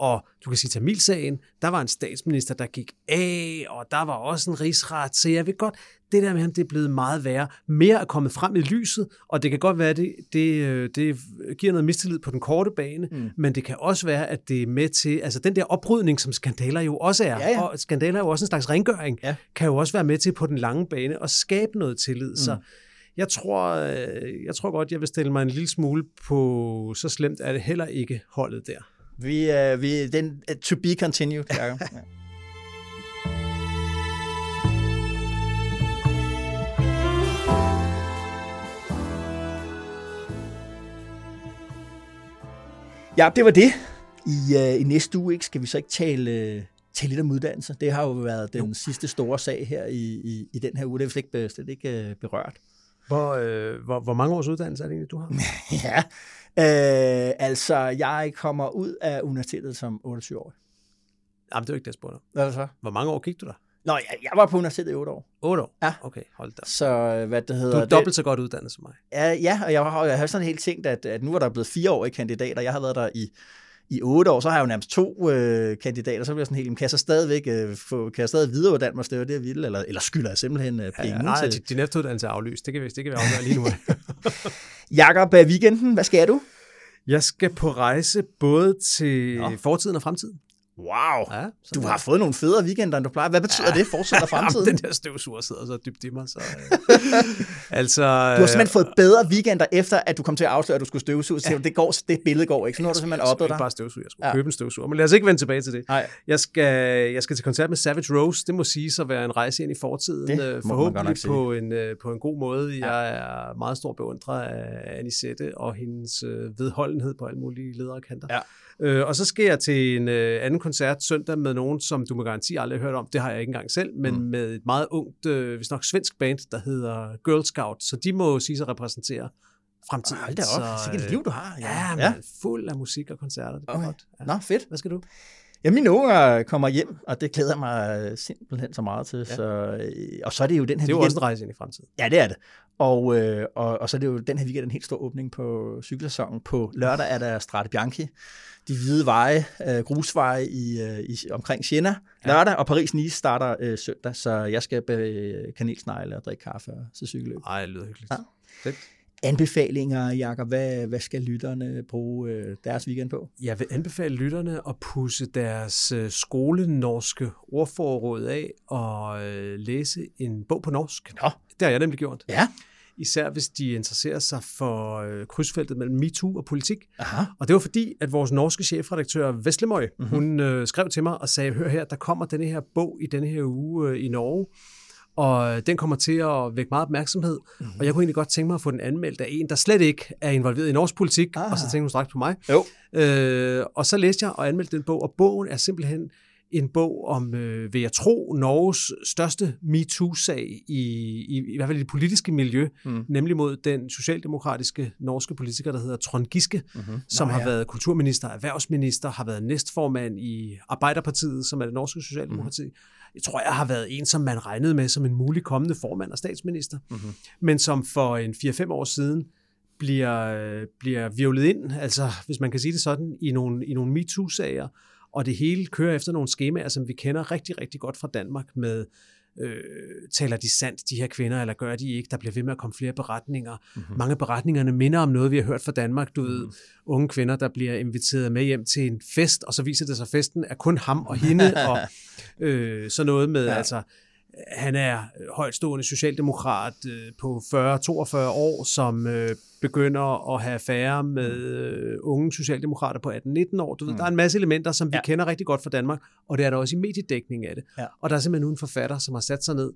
Og du kan sige Tamilsagen, der var en statsminister, der gik af, og der var også en rigsret. Så jeg ved godt, det der med ham, det er blevet meget værre. Mere er kommet frem i lyset, og det kan godt være, at det, det, øh, det giver noget mistillid på den korte bane, mm. men det kan også være, at det er med til, altså den der oprydning, som skandaler jo også er, ja, ja. og skandaler er jo også en slags rengøring, ja. kan jo også være med til på den lange bane at skabe noget tillid. Mm. Så Jeg tror, øh, jeg tror godt, jeg vil stille mig en lille smule på, så slemt er det heller ikke holdet der. Vi, uh, vi, den, uh, to be continued, Jacob. ja. Ja, det var det. I, uh, I næste uge ikke, skal vi så ikke tale, uh, tale lidt om uddannelse. Det har jo været den jo. sidste store sag her i, i, i den her uge. Det er slet ikke, slet ikke uh, berørt. Hvor, øh, hvor, hvor mange års uddannelse er det egentlig, du har? <laughs> ja, øh, altså jeg kommer ud af universitetet som 28 år. Jamen, det er jo ikke det, jeg spurgte. Hvad så? Hvor mange år gik du der? Nå, jeg, jeg var på universitetet i 8 år. 8 år? Ja. Okay, hold da. Så øh, hvad det hedder... Du er dobbelt så godt uddannet som mig. Ja, ja og jeg har, jeg har sådan helt tænkt, at, at nu er der blevet fire år i kandidater. Jeg har været der i, i otte år, så har jeg jo nærmest to øh, kandidater, så bliver jeg sådan helt, kan jeg så stadigvæk øh, få, kan jeg stadig videreuddanne mig, det var det, jeg ville, eller, eller skylder jeg simpelthen øh, penge ja, nej, til... din efteruddannelse er aflyst, det kan vi, det kan vi afgøre lige nu. <laughs> Jakob, weekenden, hvad skal du? Jeg skal på rejse både til Nå. fortiden og fremtiden. Wow, ja, du har fået nogle federe weekender, end du plejer. Hvad betyder ja. det, fortsætter <laughs> fremtiden? den der støvsuger sidder så dybt i mig. Så, øh. <laughs> altså, du har simpelthen fået bedre weekender, efter at du kom til at afsløre, at du skulle støvsuge. Ja. Det, går, det billede går ikke, så nu har du simpelthen oppet dig. Jeg bare støvsuge, jeg skulle ja. købe en støvsuger. Men lad os ikke vende tilbage til det. Nej. Jeg, skal, jeg skal til koncert med Savage Rose. Det må sige at være en rejse ind i fortiden. Det øh, forhåbentlig på en, øh, på en god måde. Ja. Jeg er meget stor beundrer af Anisette og hendes vedholdenhed på alle mulige ledere kanter. Ja. Øh, og så skal jeg til en øh, anden koncert søndag med nogen, som du med garanti aldrig har hørt om. Det har jeg ikke engang selv, men mm. med et meget ungt, øh, hvis nok svensk band, der hedder Girl Scout. Så de må sige sig repræsentere fremtiden. Hold da op, så, et liv du har. Ja, ja, ja. fuld af musik og koncerter. Det er okay. godt. Ja. Nå, fedt. Hvad skal du? Ja, mine unger kommer hjem, og det glæder mig simpelthen så meget til. Ja. Så, øh, og så er det jo den her Det er jo også en rejse ind i fremtiden. Ja, det er det. Og, øh, og, og så er det jo den her weekend en helt stor åbning på cykelsæsonen. På lørdag er der Strade Bianchi, de hvide veje, øh, grusveje i, øh, i, omkring Siena lørdag, ja. og Paris-Nice starter øh, søndag, så jeg skal be kanelsnegle og drikke kaffe og se cykelløb. Ej, det lyder hyggeligt. Ja. Fedt. Anbefalinger, Jakob, hvad, hvad skal lytterne bruge øh, deres weekend på? Jeg vil anbefale lytterne at pusse deres øh, skolenorske ordforråd af og øh, læse en bog på norsk. Nå. Det har jeg nemlig gjort. Ja især hvis de interesserer sig for øh, krydsfeltet mellem MeToo og politik. Aha. Og det var fordi, at vores norske chefredaktør Veslemøj, mm-hmm. hun øh, skrev til mig og sagde, hør her, der kommer denne her bog i denne her uge øh, i Norge, og den kommer til at vække meget opmærksomhed, mm-hmm. og jeg kunne egentlig godt tænke mig at få den anmeldt af en, der slet ikke er involveret i norsk politik, ah. og så tænkte hun straks på mig. Jo. Øh, og så læste jeg og anmeldte den bog, og bogen er simpelthen en bog om, øh, vil jeg tro, Norges største MeToo-sag i, i, i hvert fald i det politiske miljø, mm. nemlig mod den socialdemokratiske norske politiker, der hedder Trond Giske, mm-hmm. som Nå, har ja. været kulturminister, erhvervsminister, har været næstformand i Arbeiderpartiet, som er det norske socialdemokrati. Mm. Jeg tror, jeg har været en, som man regnede med som en mulig kommende formand og statsminister, mm-hmm. men som for en 4-5 år siden bliver, bliver virvlet ind, altså hvis man kan sige det sådan, i nogle, i nogle MeToo-sager, og det hele kører efter nogle skemaer, som vi kender rigtig, rigtig godt fra Danmark med, øh, taler de sandt, de her kvinder, eller gør de ikke? Der bliver ved med at komme flere beretninger. Mm-hmm. Mange af beretningerne minder om noget, vi har hørt fra Danmark. Du mm-hmm. ved, unge kvinder, der bliver inviteret med hjem til en fest, og så viser det sig, at festen er kun ham og hende, <laughs> og øh, så noget med, ja. altså, han er højtstående socialdemokrat øh, på 40-42 år, som øh, begynder at have affære med øh, unge socialdemokrater på 18-19 år. Du ved, mm. Der er en masse elementer, som vi ja. kender rigtig godt fra Danmark, og det er der også i mediedækning af det. Ja. Og der er simpelthen en forfatter, som har sat sig ned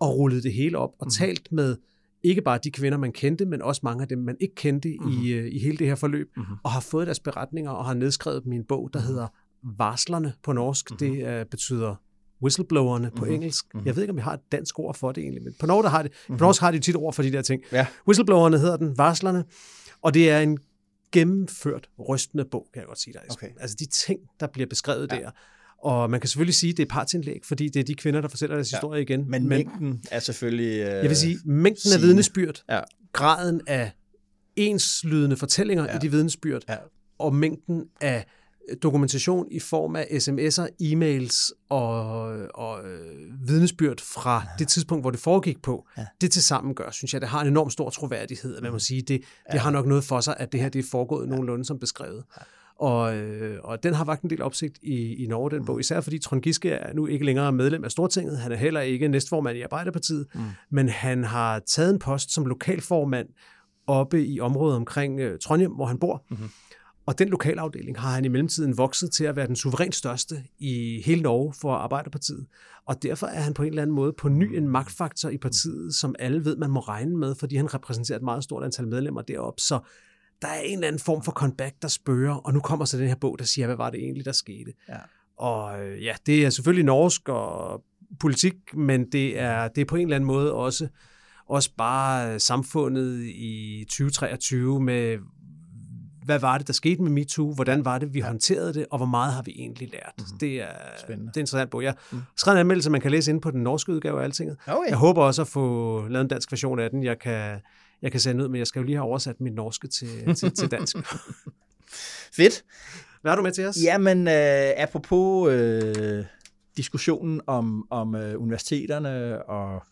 og rullet det hele op og mm. talt med ikke bare de kvinder, man kendte, men også mange af dem, man ikke kendte mm. i, øh, i hele det her forløb, mm. og har fået deres beretninger og har nedskrevet dem i en bog, der mm. hedder Varslerne på norsk. Mm. Det uh, betyder whistleblowerne på mm-hmm. engelsk. Mm-hmm. Jeg ved ikke, om vi har et dansk ord for det egentlig, men på norsk har det, mm-hmm. på norsk har de tit ord for de der ting. Ja. Whistleblowerne hedder den, varslerne, og det er en gennemført rystende bog, kan jeg godt sige dig. Okay. Altså de ting, der bliver beskrevet ja. der. Og man kan selvfølgelig sige, at det er partsindlæg, fordi det er de kvinder, der fortæller deres ja. historie igen. Men, men mængden er selvfølgelig... Øh, jeg vil sige, mængden af vidnesbyrd, ja. graden af enslydende fortællinger ja. i de vidnesbyrd, ja. og mængden af dokumentation i form af sms'er, e-mails og, og øh, vidnesbyrd fra ja. det tidspunkt, hvor det foregik på, ja. det til sammen gør, synes jeg, det har en enorm stor troværdighed. Man må sige, det, det ja. har nok noget for sig, at det her det er foregået ja. nogenlunde som beskrevet. Ja. Og, øh, og den har vagt en del opsigt i, i Norge, den bog, især fordi Trond Giske er nu ikke længere medlem af Stortinget. Han er heller ikke næstformand i Arbejderpartiet, mm. men han har taget en post som lokalformand oppe i området omkring øh, Trondheim, hvor han bor. Mm-hmm. Og den lokalafdeling har han i mellemtiden vokset til at være den suverænt største i hele Norge for Arbejderpartiet. Og derfor er han på en eller anden måde på ny en magtfaktor i partiet, som alle ved, man må regne med, fordi han repræsenterer et meget stort antal medlemmer deroppe. Så der er en eller anden form for comeback, der spørger, og nu kommer så den her bog, der siger, hvad var det egentlig, der skete. Ja. Og øh, ja, det er selvfølgelig norsk og politik, men det er, det er på en eller anden måde også, også bare samfundet i 2023 med, hvad var det, der skete med MeToo, hvordan var det, vi ja. håndterede det, og hvor meget har vi egentlig lært. Mm-hmm. Det, er, Spændende. det er interessant bog. Jeg mm. skrev en anmeldelse, man kan læse ind på den norske udgave af Altinget. Okay. Jeg håber også at få lavet en dansk version af den. Jeg kan, jeg kan sende ud, men jeg skal jo lige have oversat mit norske til, til, til dansk. <laughs> Fedt. Hvad har du med til os? Jamen, øh, apropos øh, diskussionen om, om øh, universiteterne og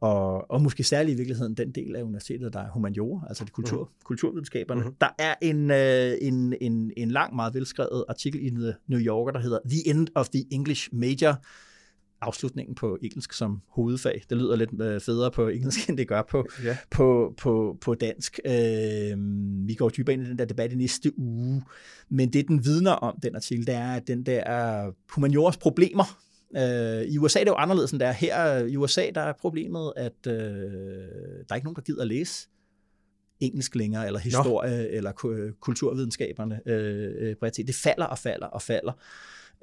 og, og måske særligt i virkeligheden den del af universitetet, der er humaniora, altså de kultur, mm. kulturvidenskaberne. Mm. Der er en, øh, en, en, en lang, meget velskrevet artikel i The New Yorker, der hedder The End of the English Major, afslutningen på engelsk som hovedfag. Det lyder lidt øh, federe på engelsk, <laughs> end det gør på, ja. på, på, på dansk. Øh, vi går dybere ind i den der debat i næste uge, men det, den vidner om, den artikel, det er, at den der humaniores problemer, Øh, I USA er det jo anderledes end der. Her i USA der er problemet, at øh, der er ikke nogen, der gider at læse engelsk længere, eller historie, Nå. eller kulturvidenskaberne øh, øh, bredt Det falder og falder og falder.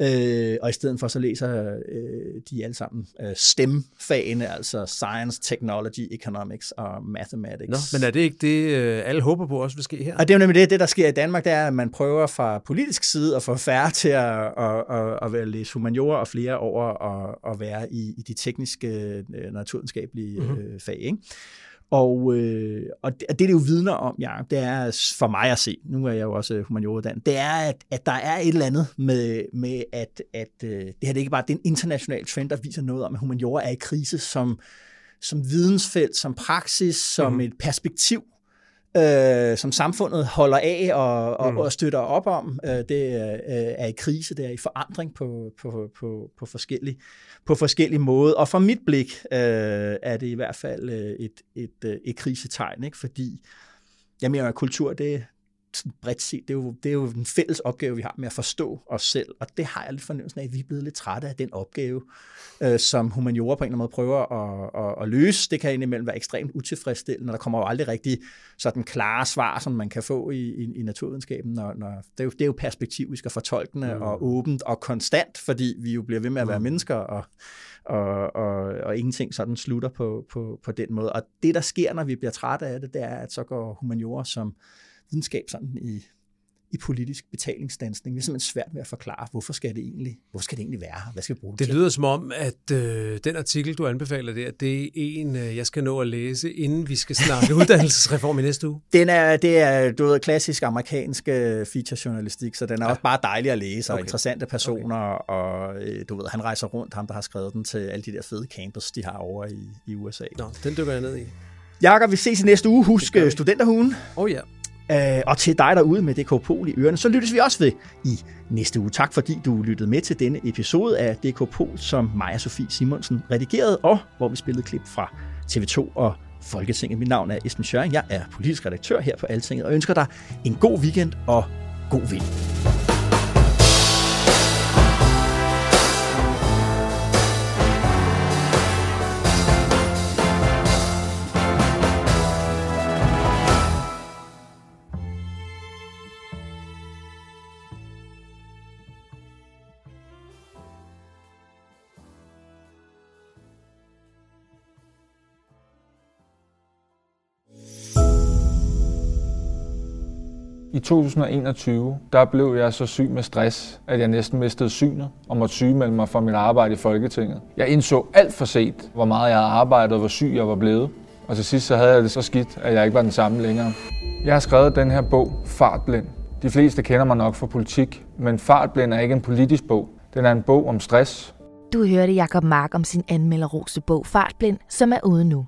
Øh, og i stedet for så læser øh, de alle sammen øh, STEM-fagene, altså Science, Technology, Economics og Mathematics. Nå, men er det ikke det, øh, alle håber på også vil ske her? Og det er nemlig det, det, der sker i Danmark, det er, at man prøver fra politisk side at få færre til at, at, at, at være læse humaniora og flere over at, at være i, i de tekniske, øh, naturvidenskabelige mm-hmm. fag. Ikke? Og, øh, og det, det, det jo vidner om, ja, det er for mig at se, nu er jeg jo også humanioruddannet, det er, at, at der er et eller andet med, med at, at øh, det her det er ikke bare det er en international trend, der viser noget om, at humaniora er i krise som, som vidensfelt, som praksis, som mm-hmm. et perspektiv, øh, som samfundet holder af og, og, mm. og støtter op om. Øh, det øh, er i krise, det er i forandring på, på, på, på, forskellige, på forskellige måder. Og fra mit blik øh, er det i hvert fald øh, et, et, et, øh, et krisetegn, ikke? fordi jeg mener, at kultur, det, bredt set, det er, jo, det er jo en fælles opgave, vi har med at forstå os selv, og det har jeg lidt fornemmelsen af, at vi er blevet lidt trætte af den opgave, øh, som humaniora på en eller anden måde prøver at, at, at løse. Det kan indimellem være ekstremt utilfredsstillende, og der kommer jo aldrig rigtig sådan klare svar, som man kan få i, i, i naturvidenskaben. Når, når, det, er jo, det er jo perspektivisk og fortolkende mm. og åbent og konstant, fordi vi jo bliver ved med at være mm. mennesker, og, og, og, og ingenting sådan slutter på, på, på den måde. Og det, der sker, når vi bliver trætte af det, det er, at så går humaniora som videnskab sådan i, i politisk betalingsdansning. Det er simpelthen svært ved at forklare, hvorfor skal det egentlig, hvorfor skal det egentlig være Hvad skal vi bruge det, det til? lyder som om, at øh, den artikel, du anbefaler der, det er en, øh, jeg skal nå at læse, inden vi skal snakke <laughs> uddannelsesreform i næste uge. Den er, det er du ved, klassisk amerikansk øh, feature-journalistik, så den er ja. også bare dejlig at læse, og okay. interessante personer, okay. og øh, du ved, han rejser rundt, ham der har skrevet den til alle de der fede campus, de har over i, i USA. Nå, den dykker jeg ned i. Jakob, vi ses i næste uge. Husk studenterhugen. Oh ja. Øh, og til dig derude med DK Pol i ørerne, så lyttes vi også ved i næste uge. Tak fordi du lyttede med til denne episode af DK Pol, som Maja Sofie Simonsen redigerede, og hvor vi spillede klip fra TV2 og Folketinget. Mit navn er Esben Schøring. Jeg er politisk redaktør her på Altinget, og ønsker dig en god weekend og god vind. I 2021, der blev jeg så syg med stress, at jeg næsten mistede synet og måtte sygemelde mig fra mit arbejde i Folketinget. Jeg indså alt for sent, hvor meget jeg havde arbejdet og hvor syg jeg var blevet. Og til sidst så havde jeg det så skidt, at jeg ikke var den samme længere. Jeg har skrevet den her bog, Fartblind. De fleste kender mig nok fra politik, men Fartblind er ikke en politisk bog. Den er en bog om stress. Du hørte Jakob Mark om sin anmelderroste bog Fartblind, som er ude nu.